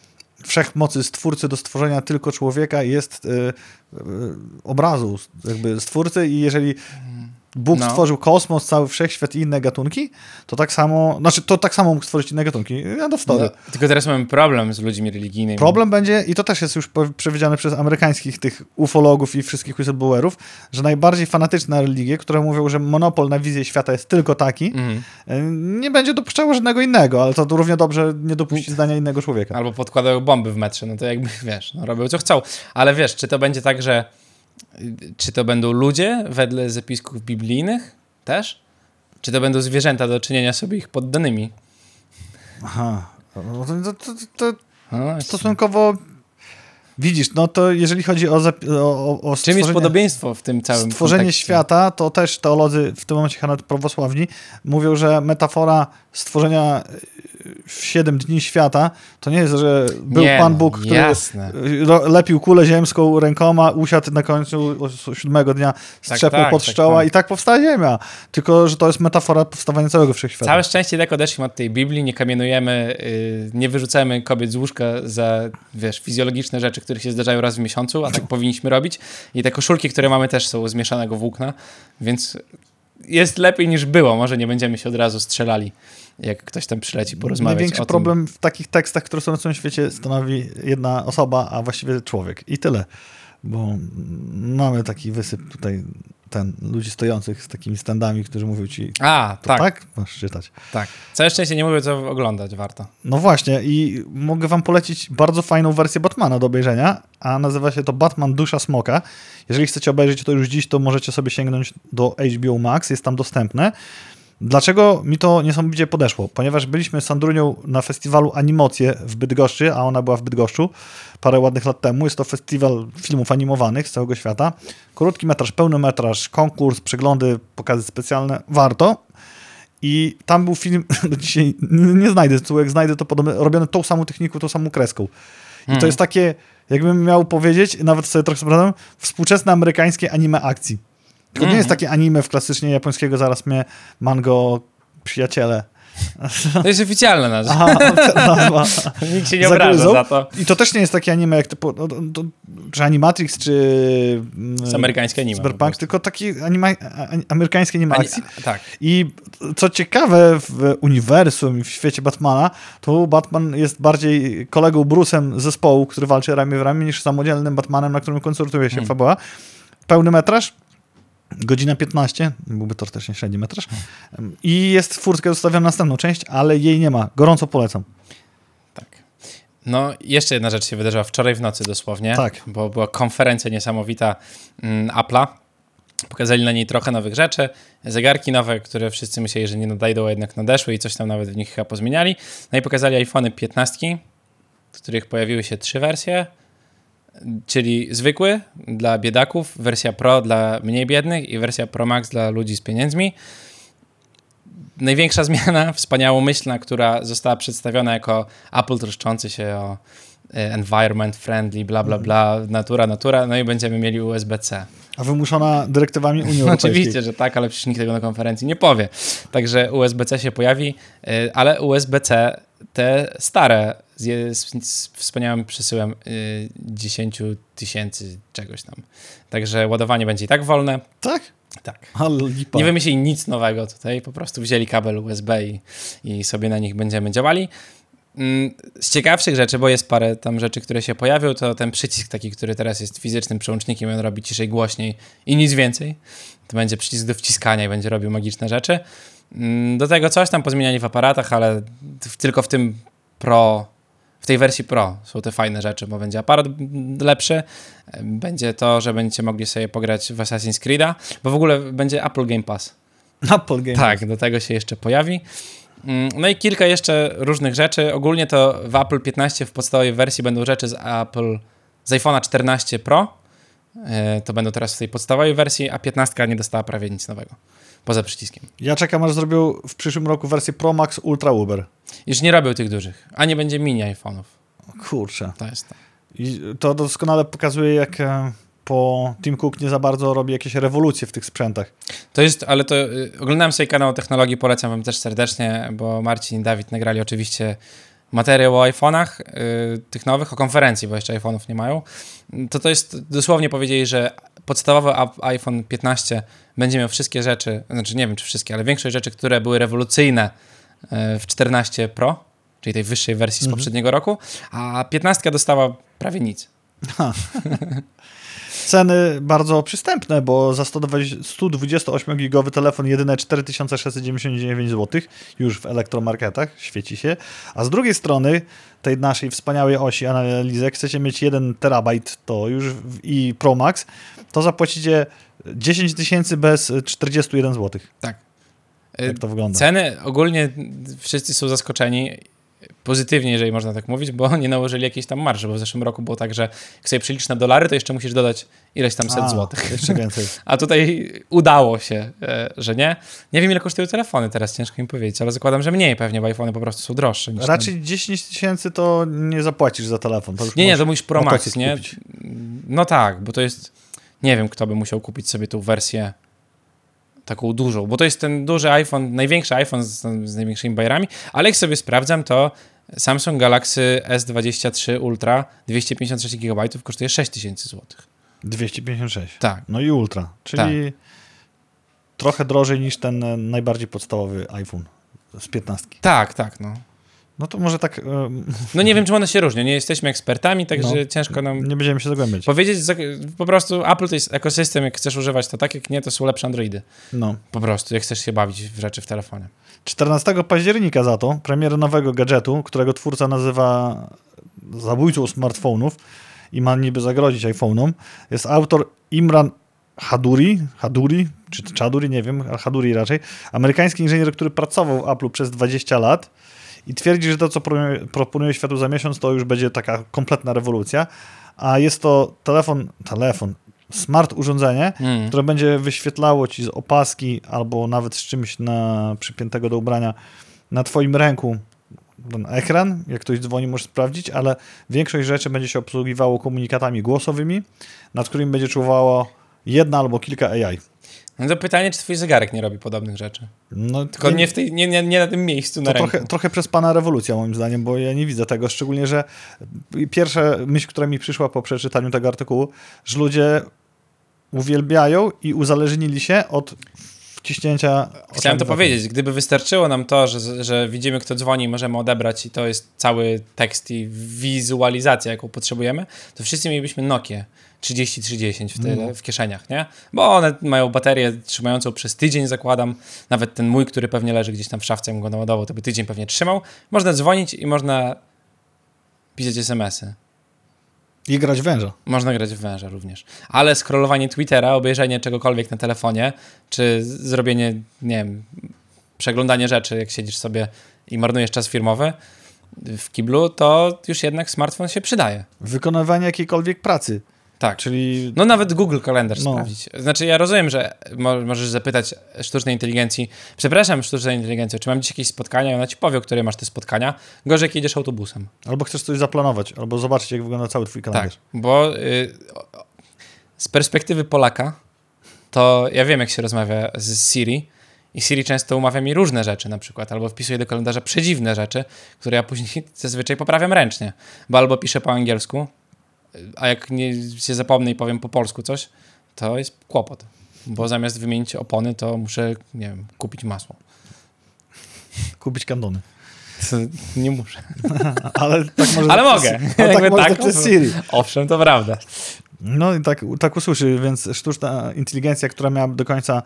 wszechmocy stwórcy do stworzenia tylko człowieka jest y, y, obrazu jakby stwórcy i jeżeli Bóg no. stworzył kosmos, cały wszechświat i inne gatunki, to tak samo, znaczy to tak samo mógł stworzyć inne gatunki. Ja do no, tylko teraz mamy problem z ludźmi religijnymi. Problem będzie, i to też jest już przewidziane przez amerykańskich tych ufologów i wszystkich whistleblowerów, że najbardziej fanatyczne religie, które mówią, że monopol na wizję świata jest tylko taki, mm. nie będzie dopuszczało żadnego innego, ale to równie dobrze nie dopuści zdania innego człowieka. Albo podkładają bomby w metrze, no to jakby, wiesz, no, robią co chcą. Ale wiesz, czy to będzie tak, że czy to będą ludzie wedle zapisków biblijnych też? Czy to będą zwierzęta do czynienia sobie ich poddanymi? Aha. No to, to, to, to no stosunkowo Widzisz, no to jeżeli chodzi o, o, o Czym jest podobieństwo w tym całym Stworzenie kontekście? świata, to też teolodzy, w tym momencie nawet prawosławni, mówią, że metafora stworzenia w 7 dni świata, to nie jest, że był nie, Pan Bóg, który jasne. lepił kulę ziemską rękoma, usiadł na końcu siódmego dnia, strzepnął tak, tak, pod tak, tak. i tak powstała Ziemia. Tylko, że to jest metafora powstawania całego wszechświata. Całe szczęście tak odeszliśmy od tej Biblii, nie kamienujemy, yy, nie wyrzucamy kobiet z łóżka za, wiesz, fizjologiczne rzeczy, które się zdarzają raz w miesiącu, a tak powinniśmy robić. I te koszulki, które mamy też są z mieszanego włókna, więc jest lepiej niż było. Może nie będziemy się od razu strzelali jak ktoś tam przyleci porozmawiać Największy problem w takich tekstach, które są na całym świecie stanowi jedna osoba, a właściwie człowiek. I tyle. Bo mamy taki wysyp tutaj ten, ludzi stojących z takimi standami, którzy mówią ci. A, tak. Tak? Masz czytać. Tak. Całe szczęście nie mówię, co oglądać warto. No właśnie, i mogę wam polecić bardzo fajną wersję Batmana do obejrzenia, a nazywa się to Batman Dusza Smoka. Jeżeli chcecie obejrzeć to już dziś, to możecie sobie sięgnąć do HBO Max, jest tam dostępne. Dlaczego mi to niesamowicie podeszło? Ponieważ byliśmy z Sandrunią na festiwalu Animocje w Bydgoszczy, a ona była w Bydgoszczu parę ładnych lat temu. Jest to festiwal filmów animowanych z całego świata. Krótki metraż, pełny metraż, konkurs, przeglądy, pokazy specjalne. Warto. I tam był film, do dzisiaj nie znajdę, jak znajdę to podobne, robione tą samą techniką, tą samą kreską. I hmm. to jest takie, jakbym miał powiedzieć, nawet sobie trochę sprawdzam, współczesne amerykańskie anime akcji. To nie jest mhm. takie anime w klasycznie japońskiego, zaraz mnie mango przyjaciele. To jest oficjalna nazwa. Aha, nazwa. Nikt się nie obraża za to. I to też nie jest takie anime jak typu, no, to, czy Animatrix, czy... Z amerykańskie anime. Cyberpunk, tylko takie anima, amerykańskie anime Ani tak. I co ciekawe w uniwersum, w świecie Batmana, to Batman jest bardziej kolegą Bruce'em zespołu, który walczy ramię w ramię, niż samodzielnym Batmanem, na którym konsultuje się hmm. fabuła. Pełny metraż, Godzina 15, byłby to też średni metraż. I jest furtka zostawiona następną część, ale jej nie ma. Gorąco polecam. Tak. No, jeszcze jedna rzecz się wydarzyła wczoraj w nocy dosłownie, tak. bo była konferencja niesamowita mm, Apple'a. Pokazali na niej trochę nowych rzeczy, zegarki nowe, które wszyscy myśleli, że nie nadejdą, a jednak nadeszły i coś tam nawet w nich chyba pozmieniali. No i pokazali iPhony 15, w których pojawiły się trzy wersje czyli zwykły dla biedaków, wersja Pro dla mniej biednych i wersja Pro Max dla ludzi z pieniędzmi. Największa zmiana, wspaniałomyślna, która została przedstawiona jako Apple troszczący się o e, environment friendly, bla, bla, bla, natura, natura, no i będziemy mieli USB-C. A wymuszona dyrektywami Unii Europejskiej. Oczywiście, że tak, ale przecież nikt tego na konferencji nie powie. Także USB-C się pojawi, e, ale USB-C te stare z, z, z wspaniałym przesyłem y, 10 tysięcy czegoś tam. Także ładowanie będzie i tak wolne. Tak? Tak. Nie wymyślili nic nowego tutaj, po prostu wzięli kabel USB i, i sobie na nich będziemy działali. Mm, z ciekawszych rzeczy, bo jest parę tam rzeczy, które się pojawią, to ten przycisk taki, który teraz jest fizycznym przełącznikiem, on robi ciszej, głośniej i nic więcej. To będzie przycisk do wciskania i będzie robił magiczne rzeczy. Mm, do tego coś tam pozmieniali w aparatach, ale tylko w tym Pro, w tej wersji Pro są te fajne rzeczy, bo będzie aparat lepszy, będzie to, że będziecie mogli sobie pograć w Assassin's Creed'a, bo w ogóle będzie Apple Game Pass. Apple Game Tak, do tego się jeszcze pojawi. Mm, no i kilka jeszcze różnych rzeczy. Ogólnie to w Apple 15 w podstawowej wersji będą rzeczy z Apple, z iPhone'a 14 Pro. E, to będą teraz w tej podstawowej wersji, a 15 nie dostała prawie nic nowego poza przyciskiem. Ja czekam, aż zrobią w przyszłym roku wersję Pro Max Ultra Uber. Już nie robią tych dużych, a nie będzie mini iPhone'ów. Kurczę. To jest to. I to doskonale pokazuje, jak e, po Tim Cook nie za bardzo robi jakieś rewolucje w tych sprzętach. To jest, ale to y, oglądałem sobie kanał technologii, polecam wam też serdecznie, bo Marcin i Dawid nagrali oczywiście materiał o iPhone'ach, yy, tych nowych, o konferencji, bo jeszcze iPhone'ów nie mają, to to jest, dosłownie powiedzieli, że podstawowy iPhone 15 będzie miał wszystkie rzeczy, znaczy nie wiem czy wszystkie, ale większość rzeczy, które były rewolucyjne yy, w 14 Pro, czyli tej wyższej wersji z mhm. poprzedniego roku, a 15 dostała prawie nic. Ceny bardzo przystępne, bo za 128-gigowy telefon jedyne 4699 zł już w elektromarketach, świeci się. A z drugiej strony tej naszej wspaniałej osi analizy, jak chcecie mieć 1 terabajt to już i Pro Max, to zapłacicie 10 tysięcy bez 41 zł. Tak. Jak to wygląda? Ceny ogólnie wszyscy są zaskoczeni pozytywnie, jeżeli można tak mówić, bo nie nałożyli jakiejś tam marży, bo w zeszłym roku było tak, że jak sobie przeliczysz na dolary, to jeszcze musisz dodać ileś tam set A, złotych. Jeszcze więcej. A tutaj udało się, e, że nie. Nie wiem, ile kosztują telefony teraz, ciężko mi powiedzieć, ale zakładam, że mniej pewnie, bo iPhony po prostu są droższe. Raczej ten... 10 tysięcy to nie zapłacisz za telefon. nie, nie, to musisz Pro Max, nie? Kupić. No tak, bo to jest... Nie wiem, kto by musiał kupić sobie tą wersję taką dużą, bo to jest ten duży iPhone, największy iPhone z, z największymi bajerami, ale jak sobie sprawdzam, to Samsung Galaxy S23 Ultra 256 GB kosztuje 6000 zł. 256? Tak. No i Ultra, czyli tak. trochę drożej niż ten najbardziej podstawowy iPhone z 15. Tak, tak, no. No to może tak. No nie wiem, czym one się różnią. Nie jesteśmy ekspertami, także no, ciężko nam. Nie będziemy się zagłębiać. Powiedzieć, po prostu Apple to jest ekosystem, jak chcesz używać to tak, jak nie, to są lepsze Androidy. No. Po prostu, jak chcesz się bawić w rzeczy w telefonie. 14 października za to, premiera nowego gadżetu, którego twórca nazywa zabójcą smartfonów i ma niby zagrozić iPhone'om, jest autor Imran Haduri, Haduri, czy Chaduri, nie wiem, Haduri raczej, amerykański inżynier, który pracował w Apple przez 20 lat i twierdzi, że to, co proponuje światu za miesiąc, to już będzie taka kompletna rewolucja. A jest to telefon, telefon, smart urządzenie, mm. które będzie wyświetlało ci z opaski albo nawet z czymś na, przypiętego do ubrania na twoim ręku ten ekran, jak ktoś dzwoni, możesz sprawdzić, ale większość rzeczy będzie się obsługiwało komunikatami głosowymi, nad którymi będzie czuwało jedna albo kilka AI. No to pytanie, czy twój zegarek nie robi podobnych rzeczy. No, Tylko nie, nie w tej, nie, nie, nie, na tym miejscu, na to. Trochę, trochę przez pana rewolucja, moim zdaniem, bo ja nie widzę tego, szczególnie, że pierwsza myśl, która mi przyszła po przeczytaniu tego artykułu, że ludzie uwielbiają i uzależnili się od wciśnięcia. Chciałem to powiedzieć. Gdyby wystarczyło nam to, że, że widzimy, kto dzwoni, możemy odebrać i to jest cały tekst i wizualizacja, jaką potrzebujemy, to wszyscy mielibyśmy Nokia 30-30 w, tyle, no. w kieszeniach, nie? Bo one mają baterię trzymającą przez tydzień, zakładam. Nawet ten mój, który pewnie leży gdzieś tam w szafce, go naładował, to by tydzień pewnie trzymał. Można dzwonić i można pisać SMS-y. I grać w węża. Można grać w węża również. Ale scrollowanie Twittera, obejrzenie czegokolwiek na telefonie, czy zrobienie, nie wiem, przeglądanie rzeczy, jak siedzisz sobie i marnujesz czas firmowy w kiblu, to już jednak smartfon się przydaje. Wykonywanie jakiejkolwiek pracy. Tak. Czyli... No nawet Google Kalendarz no. sprawdzić. Znaczy ja rozumiem, że możesz zapytać sztucznej inteligencji, przepraszam sztucznej inteligencji, czy mam dziś jakieś spotkania i ona ci powie, o które masz te spotkania. Gorzej jak jedziesz autobusem. Albo chcesz coś zaplanować, albo zobaczyć jak wygląda cały twój kalendarz. Tak, bo y, z perspektywy Polaka to ja wiem jak się rozmawia z Siri i Siri często umawia mi różne rzeczy na przykład, albo wpisuje do kalendarza przedziwne rzeczy, które ja później zazwyczaj poprawiam ręcznie, bo albo piszę po angielsku, a jak nie się zapomnę i powiem po polsku coś, to jest kłopot. Bo zamiast wymienić opony, to muszę, nie wiem, kupić masło. Kupić kandony. nie muszę. Ale tak może Ale mogę. Ale tak, może tak przez Siri. Owszem, to prawda. No i tak, tak usłyszy, więc sztuczna inteligencja, która miała do końca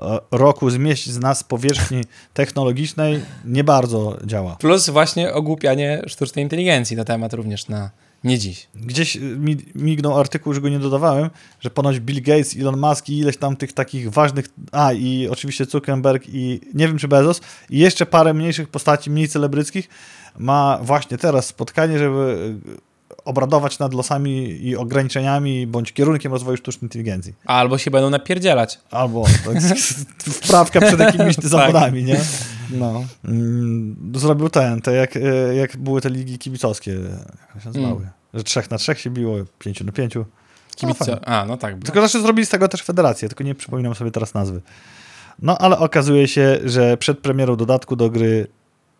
e, roku zmieścić z nas powierzchni technologicznej, nie bardzo działa. Plus właśnie ogłupianie sztucznej inteligencji na temat również na nie dziś. Gdzieś mi, mignął artykuł, że go nie dodawałem, że ponoć Bill Gates, Elon Musk i ileś tam tych takich ważnych, a i oczywiście Zuckerberg i nie wiem czy Bezos i jeszcze parę mniejszych postaci, mniej celebryckich ma właśnie teraz spotkanie, żeby obradować nad losami i ograniczeniami bądź kierunkiem rozwoju sztucznej inteligencji. Albo się będą napierdzielać. Albo tak, wprawka przed jakimiś tak. zawodami, nie? No. Mm, zrobił ten, te jak, e, jak były te ligi kibicowskie, jak się nazywały? Mm. Że trzech na trzech się biło, pięciu na pięciu. Kibice. No, a, no tak. Tylko znaczy zrobili z tego też federację, tylko nie przypominam sobie teraz nazwy. No ale okazuje się, że przed premierą dodatku do gry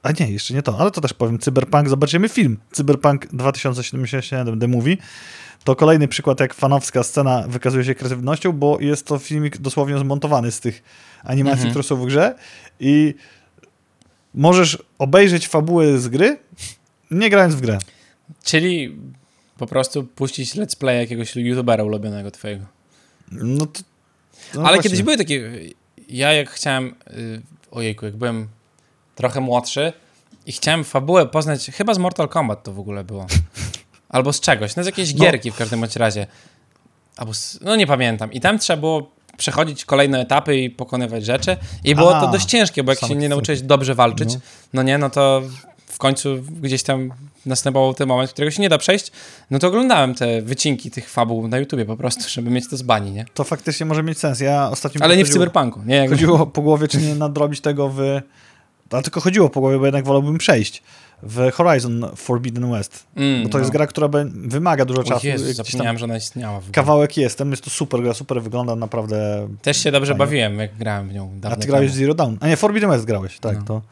A nie, jeszcze nie to, ale to też powiem. Cyberpunk, zobaczymy film. Cyberpunk 2077 The Movie. To kolejny przykład, jak fanowska scena wykazuje się kreatywnością, bo jest to filmik dosłownie zmontowany z tych animacji, Mhm. które są w grze i możesz obejrzeć fabułę z gry, nie grając w grę. Czyli po prostu puścić let's play jakiegoś youtubera ulubionego twojego. No to, no Ale właśnie. kiedyś były takie. Ja jak chciałem. y, Ojejku, jak byłem trochę młodszy i chciałem fabułę poznać. Chyba z Mortal Kombat to w ogóle było. Albo z czegoś. No z jakiejś No. gierki w każdym bądź razie. Albo z, no nie pamiętam. I tam trzeba było przechodzić kolejne etapy i pokonywać rzeczy. I było A, to dość ciężkie, bo jak się nie nauczyłeś dobrze walczyć, No. no. nie, no to w końcu gdzieś tam następował ten moment, którego się nie da przejść. No to oglądałem te wycinki tych fabuł na YouTubie po prostu, żeby mieć to z bani, nie? To faktycznie może mieć sens. Ja ostatnio... Ale nie w chodziło- cyberpunku, nie? Jak Chodziło po głowie, czy nie nadrobić tego w... Ale tylko chodziło po głowie, bo jednak wolałbym przejść w Horizon Forbidden West. Mm, Bo to jest no. gra, która be- wymaga dużo czasu. Jezu, zapomniałem, że ona istniała. W ogóle. kawałek jestem, jest to super gra, super wygląda, naprawdę. Też się dobrze Fajnie. bawiłem, jak grałem w nią A ty grałeś temu. Zero Dawn. A nie, Forbidden West grałeś, tak. No. To...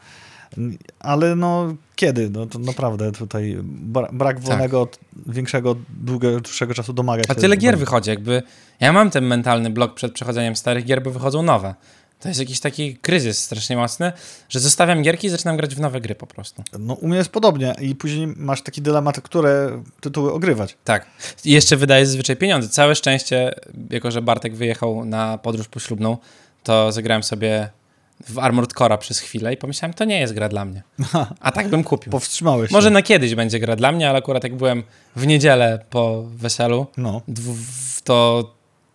Ale no, kiedy? No to naprawdę tutaj bra brak wolnego, od większego, dłuższego czasu domaga się. A tyle gier wychodzi, jakby... Ja mam ten mentalny blok przed przechodzeniem starych gier, bo wychodzą nowe. To jest jakiś taki kryzys strasznie mocny, że zostawiam gierki i zaczynam grać w nowe gry po prostu. No u mnie jest podobnie i później masz taki dylemat, które tytuły ogrywać. Tak. I jeszcze wydaje zazwyczaj pieniądze. Całe szczęście, jako że Bartek wyjechał na podróż poślubną, to zagrałem sobie w Armored Core'a przez chwilę i pomyślałem, to nie jest gra dla mnie. A tak bym kupił. Powstrzymałeś się. Może na kiedyś będzie gra dla mnie, ale akurat jak byłem w niedzielę po weselu, No. to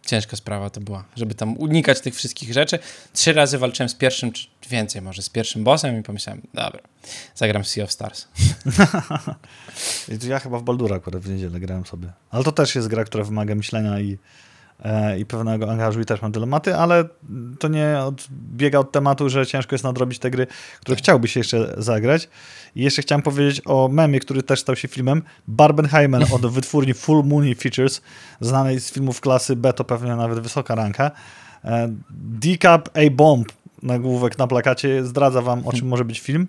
ciężka sprawa to była, żeby tam unikać tych wszystkich rzeczy. Trzy razy walczyłem z pierwszym, czy więcej może, z pierwszym bossem i pomyślałem, dobra, zagram Sea of Stars. Ja chyba w Baldura akurat w niedzielę grałem sobie. Ale to też jest gra, która wymaga myślenia i, i pewnego angażu i też mam dylematy, ale to nie odbiega od tematu, że ciężko jest nadrobić te gry, które chciałby się jeszcze zagrać. I jeszcze chciałem powiedzieć o memie, który też stał się filmem. Barbenheimer od wytwórni Full Moon Features, znanej z filmów klasy B, to pewnie nawet wysoka ranka. E, Decap A-Bomb, nagłówek na plakacie, zdradza wam, o czym może być film.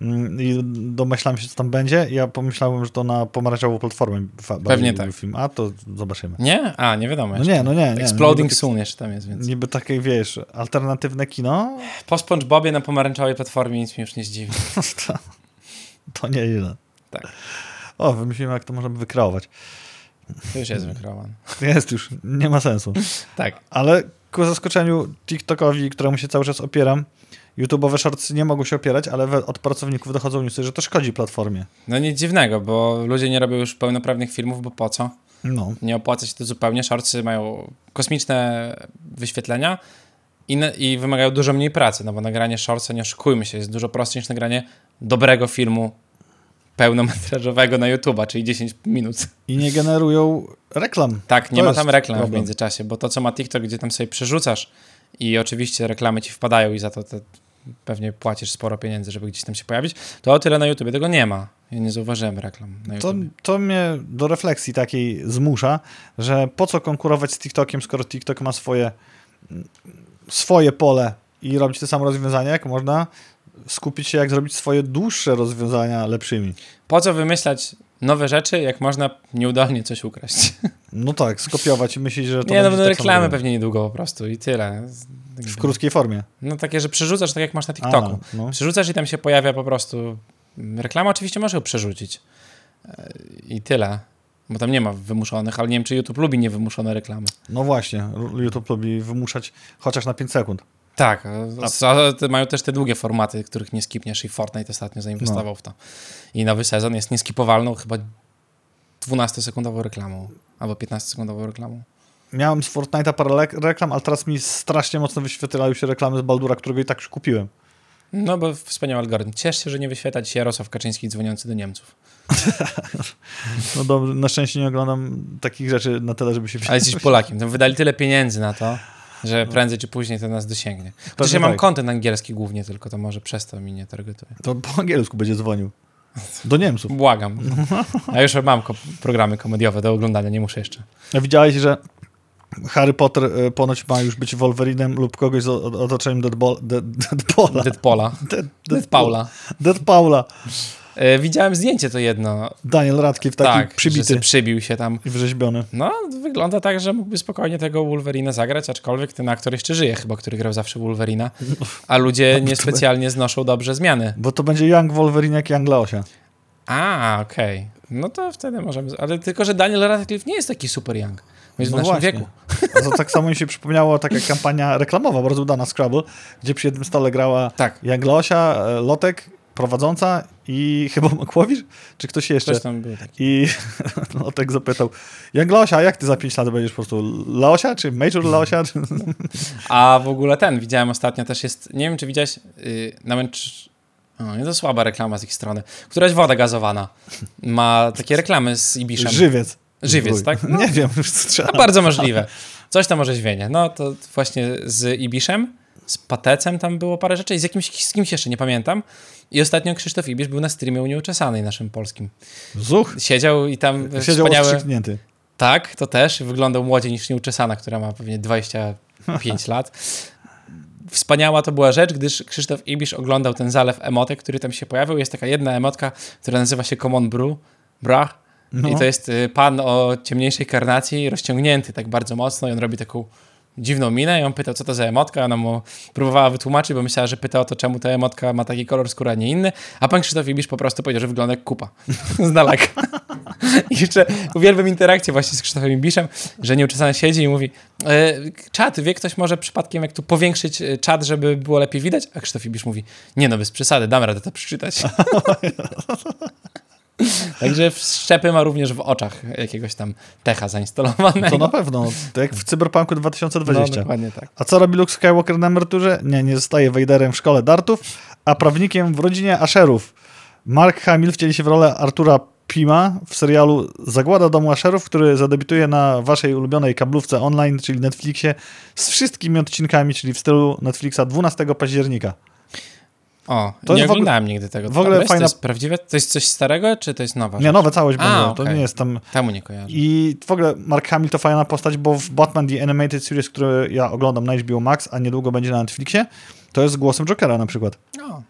Mm, I domyślam się, co tam będzie. Ja pomyślałem, że to na pomarańczową platformę bardziej tak. film. A to zobaczymy. Nie? A, nie wiadomo No jeszcze. nie, no nie. nie. Exploding niby, Soon jeszcze tam jest, więc... Niby takie, wiesz, alternatywne kino, Po SpongeBobie na pomarańczowej platformie nic mi już nie zdziwi. to, to nieźle. Tak. O, wymyślimy, jak to możemy wykreować. To już jest wykreowany. Jest już, nie ma sensu. Tak. Ale ku zaskoczeniu TikTokowi, któremu się cały czas opieram, YouTube'owe shortsy nie mogą się opierać, ale we, od pracowników dochodzą newsy, że to szkodzi platformie. No nic dziwnego, bo ludzie nie robią już pełnoprawnych filmów, bo po co? No, Nie opłaca się to zupełnie. Shortsy mają kosmiczne wyświetlenia i, i wymagają dużo mniej pracy, no bo nagranie shortsa, nie oszukujmy się, jest dużo prostsze niż nagranie dobrego filmu pełnometrażowego na YouTube'a, czyli 10 minut. i nie generują reklam. Tak, nie To ma tam reklam w problem. międzyczasie, bo to, co ma TikTok, gdzie tam sobie przerzucasz i oczywiście reklamy ci wpadają i za to te pewnie płacisz sporo pieniędzy, żeby gdzieś tam się pojawić, to o tyle na YouTubie tego nie ma. Ja nie zauważyłem reklam na To, YouTubie. to mnie do refleksji takiej zmusza, że po co konkurować z TikTokiem, skoro TikTok ma swoje, swoje pole i robić te same rozwiązania, jak można skupić się, jak zrobić swoje dłuższe rozwiązania lepszymi. Po co wymyślać nowe rzeczy, jak można nieudolnie coś ukraść? No tak, skopiować i myśleć, że to nie, no będą tak reklamy pewnie niedługo po prostu i tyle. W krótkiej formie. No takie, że przerzucasz tak jak masz na TikToku. A, no. Przerzucasz i tam się pojawia po prostu reklama, oczywiście możesz ją przerzucić. E, I tyle. Bo tam nie ma wymuszonych, ale nie wiem, czy YouTube lubi niewymuszone reklamy. no właśnie, YouTube lubi wymuszać chociaż na 5 sekund. Tak, a- mają też te długie formaty, których nie skipniesz i Fortnite ostatnio zainwestował No. w to. I nowy sezon jest nieskipowalną chyba 12-sekundową reklamą albo 15-sekundową reklamą. Miałem z Fortnite'a parę reklam, ale teraz mi strasznie mocno wyświetlają się reklamy z Baldura, którego i tak już kupiłem. No bo wspaniały algorytm. Ciesz się, że nie wyświetla ci Jarosław Kaczyński dzwoniący do Niemców. No dobrze, na szczęście nie oglądam takich rzeczy na tyle, żeby się... Ale jesteś Polakiem. To wydali tyle pieniędzy na to, że prędzej czy później to nas dosięgnie. Chociaż Pewnie ja mam tak. kontent angielski głównie tylko, to może przez to mi nie targetuje. To po angielsku będzie dzwonił. Do Niemców. Błagam. A już mam ko programy komediowe do oglądania, nie muszę jeszcze. A widziałeś, że Harry Potter e, ponoć ma już być Wolverinem lub kogoś z otoczeniem Deadpool, Dead, Deadpoola. Deadpola. Dead, Deadpaula. Deadpaula. E, widziałem zdjęcie to jedno. Daniel Radcliffe taki tak, przybity przybił się tam. i wrzeźbiony. No, wygląda tak, że mógłby spokojnie tego Wolverina zagrać, aczkolwiek ten aktor jeszcze żyje chyba, który grał zawsze Wolverina, a ludzie niespecjalnie znoszą dobrze zmiany. Bo to będzie Young Wolverine jak Young Leosia. A, okej. No to wtedy możemy... Ale tylko, że Daniel Radcliffe nie jest taki super young. Jest w No naszym właśnie. wieku. A to tak samo mi się przypomniało taka kampania reklamowa, bardzo udana Scrabble, gdzie przy jednym stole grała Tak. Young Leosia, e, Lotek, prowadząca i chyba Makłowicz, czy ktoś jeszcze. Coś tam było takie. I Lotek zapytał, Young Leosia, a jak ty za 5 lat będziesz po prostu Leosia, czy Major Leosia? Czy... A w ogóle ten, widziałem ostatnio też jest, nie wiem czy widziałeś, yy, na męcz... O, nie to słaba reklama z ich strony. Któraś woda gazowana ma takie reklamy z Ibiszem. Żywiec. Żywiec, tak? No. Nie wiem, już strzela. No, bardzo możliwe. Coś tam może źwienie. No to właśnie z Ibiszem, z Patecem tam było parę rzeczy i z jakimś, z kimś jeszcze, nie pamiętam. I ostatnio Krzysztof Ibisz był na streamie u Nieuczesanej naszym polskim. Zuch. Siedział i tam Siedział odkrzyknięty. Tak, to też. Wyglądał młodziej niż Nieuczesana, która ma pewnie 25 lat. Wspaniała to była rzecz, gdyż Krzysztof Ibisz oglądał ten zalew emotek, który tam się pojawił. Jest taka jedna emotka, która nazywa się Common Brew, Brach. No. I to jest y, pan o ciemniejszej karnacji, rozciągnięty tak bardzo mocno i on robi taką dziwną minę i on pytał, co to za emotka. Ona mu próbowała wytłumaczyć, bo myślała, że pyta o to, czemu ta emotka ma taki kolor skóry, a nie inny. A pan Krzysztof Ibisz po prostu powiedział, że wygląda jak kupa. Z daleka. I jeszcze uwielbiam interakcję właśnie z Krzysztofem Ibiszem, że nieuczesany siedzi i mówi e, czat, wie ktoś może przypadkiem jak tu powiększyć e, czat, żeby było lepiej widać? A Krzysztof Ibisz mówi, nie no, bez przesady, dam radę to przeczytać. Także szczepy ma również w oczach jakiegoś tam techa zainstalowanego. To na pewno. To jak w Cyberpunku no, 2020. dokładnie tak. A co robi Luke Skywalker na emeryturze? Nie, nie zostaje Vaderem w szkole dartów, a prawnikiem w rodzinie Asherów. Mark Hamill wcieli się w rolę Artura Pima w serialu Zagłada domu Asherów, który zadebiutuje na waszej ulubionej kablówce online, czyli Netflixie, z wszystkimi odcinkami, czyli w stylu Netflixa 12 października. O, To nie w ogóle- oglądałem nigdy tego. w ogóle To jest, fajna- To jest prawdziwe? To jest coś starego, czy to jest nowa Nie, rzecz? nowe całość A, będzie, to nie jest tam... Temu nie kojarzę. I w ogóle Mark Hamill to fajna postać, bo w Batman The Animated Series, który ja oglądam na HBO Max, a niedługo będzie na Netflixie, to jest głosem Jokera na przykład. O,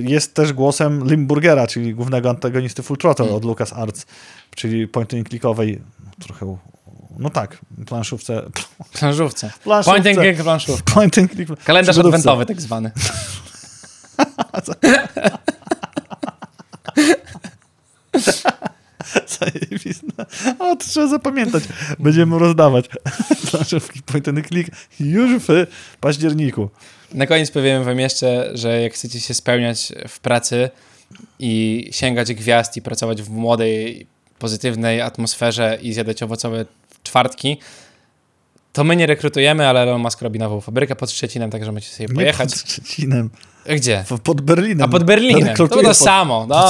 Jest też głosem Limburgera, czyli głównego antagonisty Full Throttle Mm. od Lucas Arts, czyli point and clickowej, trochę, no tak, planszówce. planszówce. planszówce Point and click planszówka. Point and click. Kalendarz adwentowy tak zwany. Zajebiste. O, to trzeba zapamiętać. Będziemy rozdawać planszówki point and click już w październiku. Na koniec powiemy wam jeszcze, że jak chcecie się spełniać w pracy i sięgać gwiazd i pracować w młodej, pozytywnej atmosferze i zjadać owocowe czwartki, to my nie rekrutujemy, ale Elon Musk robi nową fabrykę pod Szczecinem, także możecie sobie Nie pojechać. pod Szczecinem, Gdzie? w- pod Berlinem. A pod Berlinem. To Rekrutuję to pod- samo, dobra.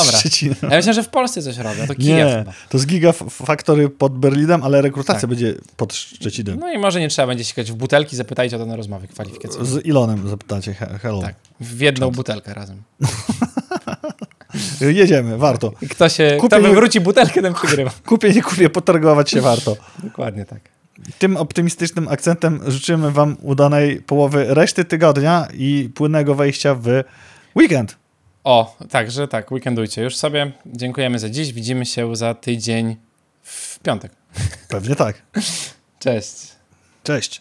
Ja myślałem, że w Polsce coś robią, to Kijek Nie, chyba. to jest Gigafactory pod Berlinem, ale rekrutacja Tak. będzie pod Szczecinem. No i może nie trzeba będzie sikać w butelki, zapytajcie o to na rozmowie kwalifikacyjnej. Z Ilonem zapytacie, he- hello. Tak, w jedną butelkę razem. Jedziemy, warto. I kto się, Kupię kto wywróci butelkę, ten przegrywa. Kupię, nie kupię, potargować się warto. Dokładnie tak. Tym optymistycznym akcentem życzymy wam udanej połowy reszty tygodnia i płynnego wejścia w weekend. O, także tak, weekendujcie już sobie. Dziękujemy za dziś. Widzimy się za tydzień w piątek. Pewnie tak. Cześć. Cześć.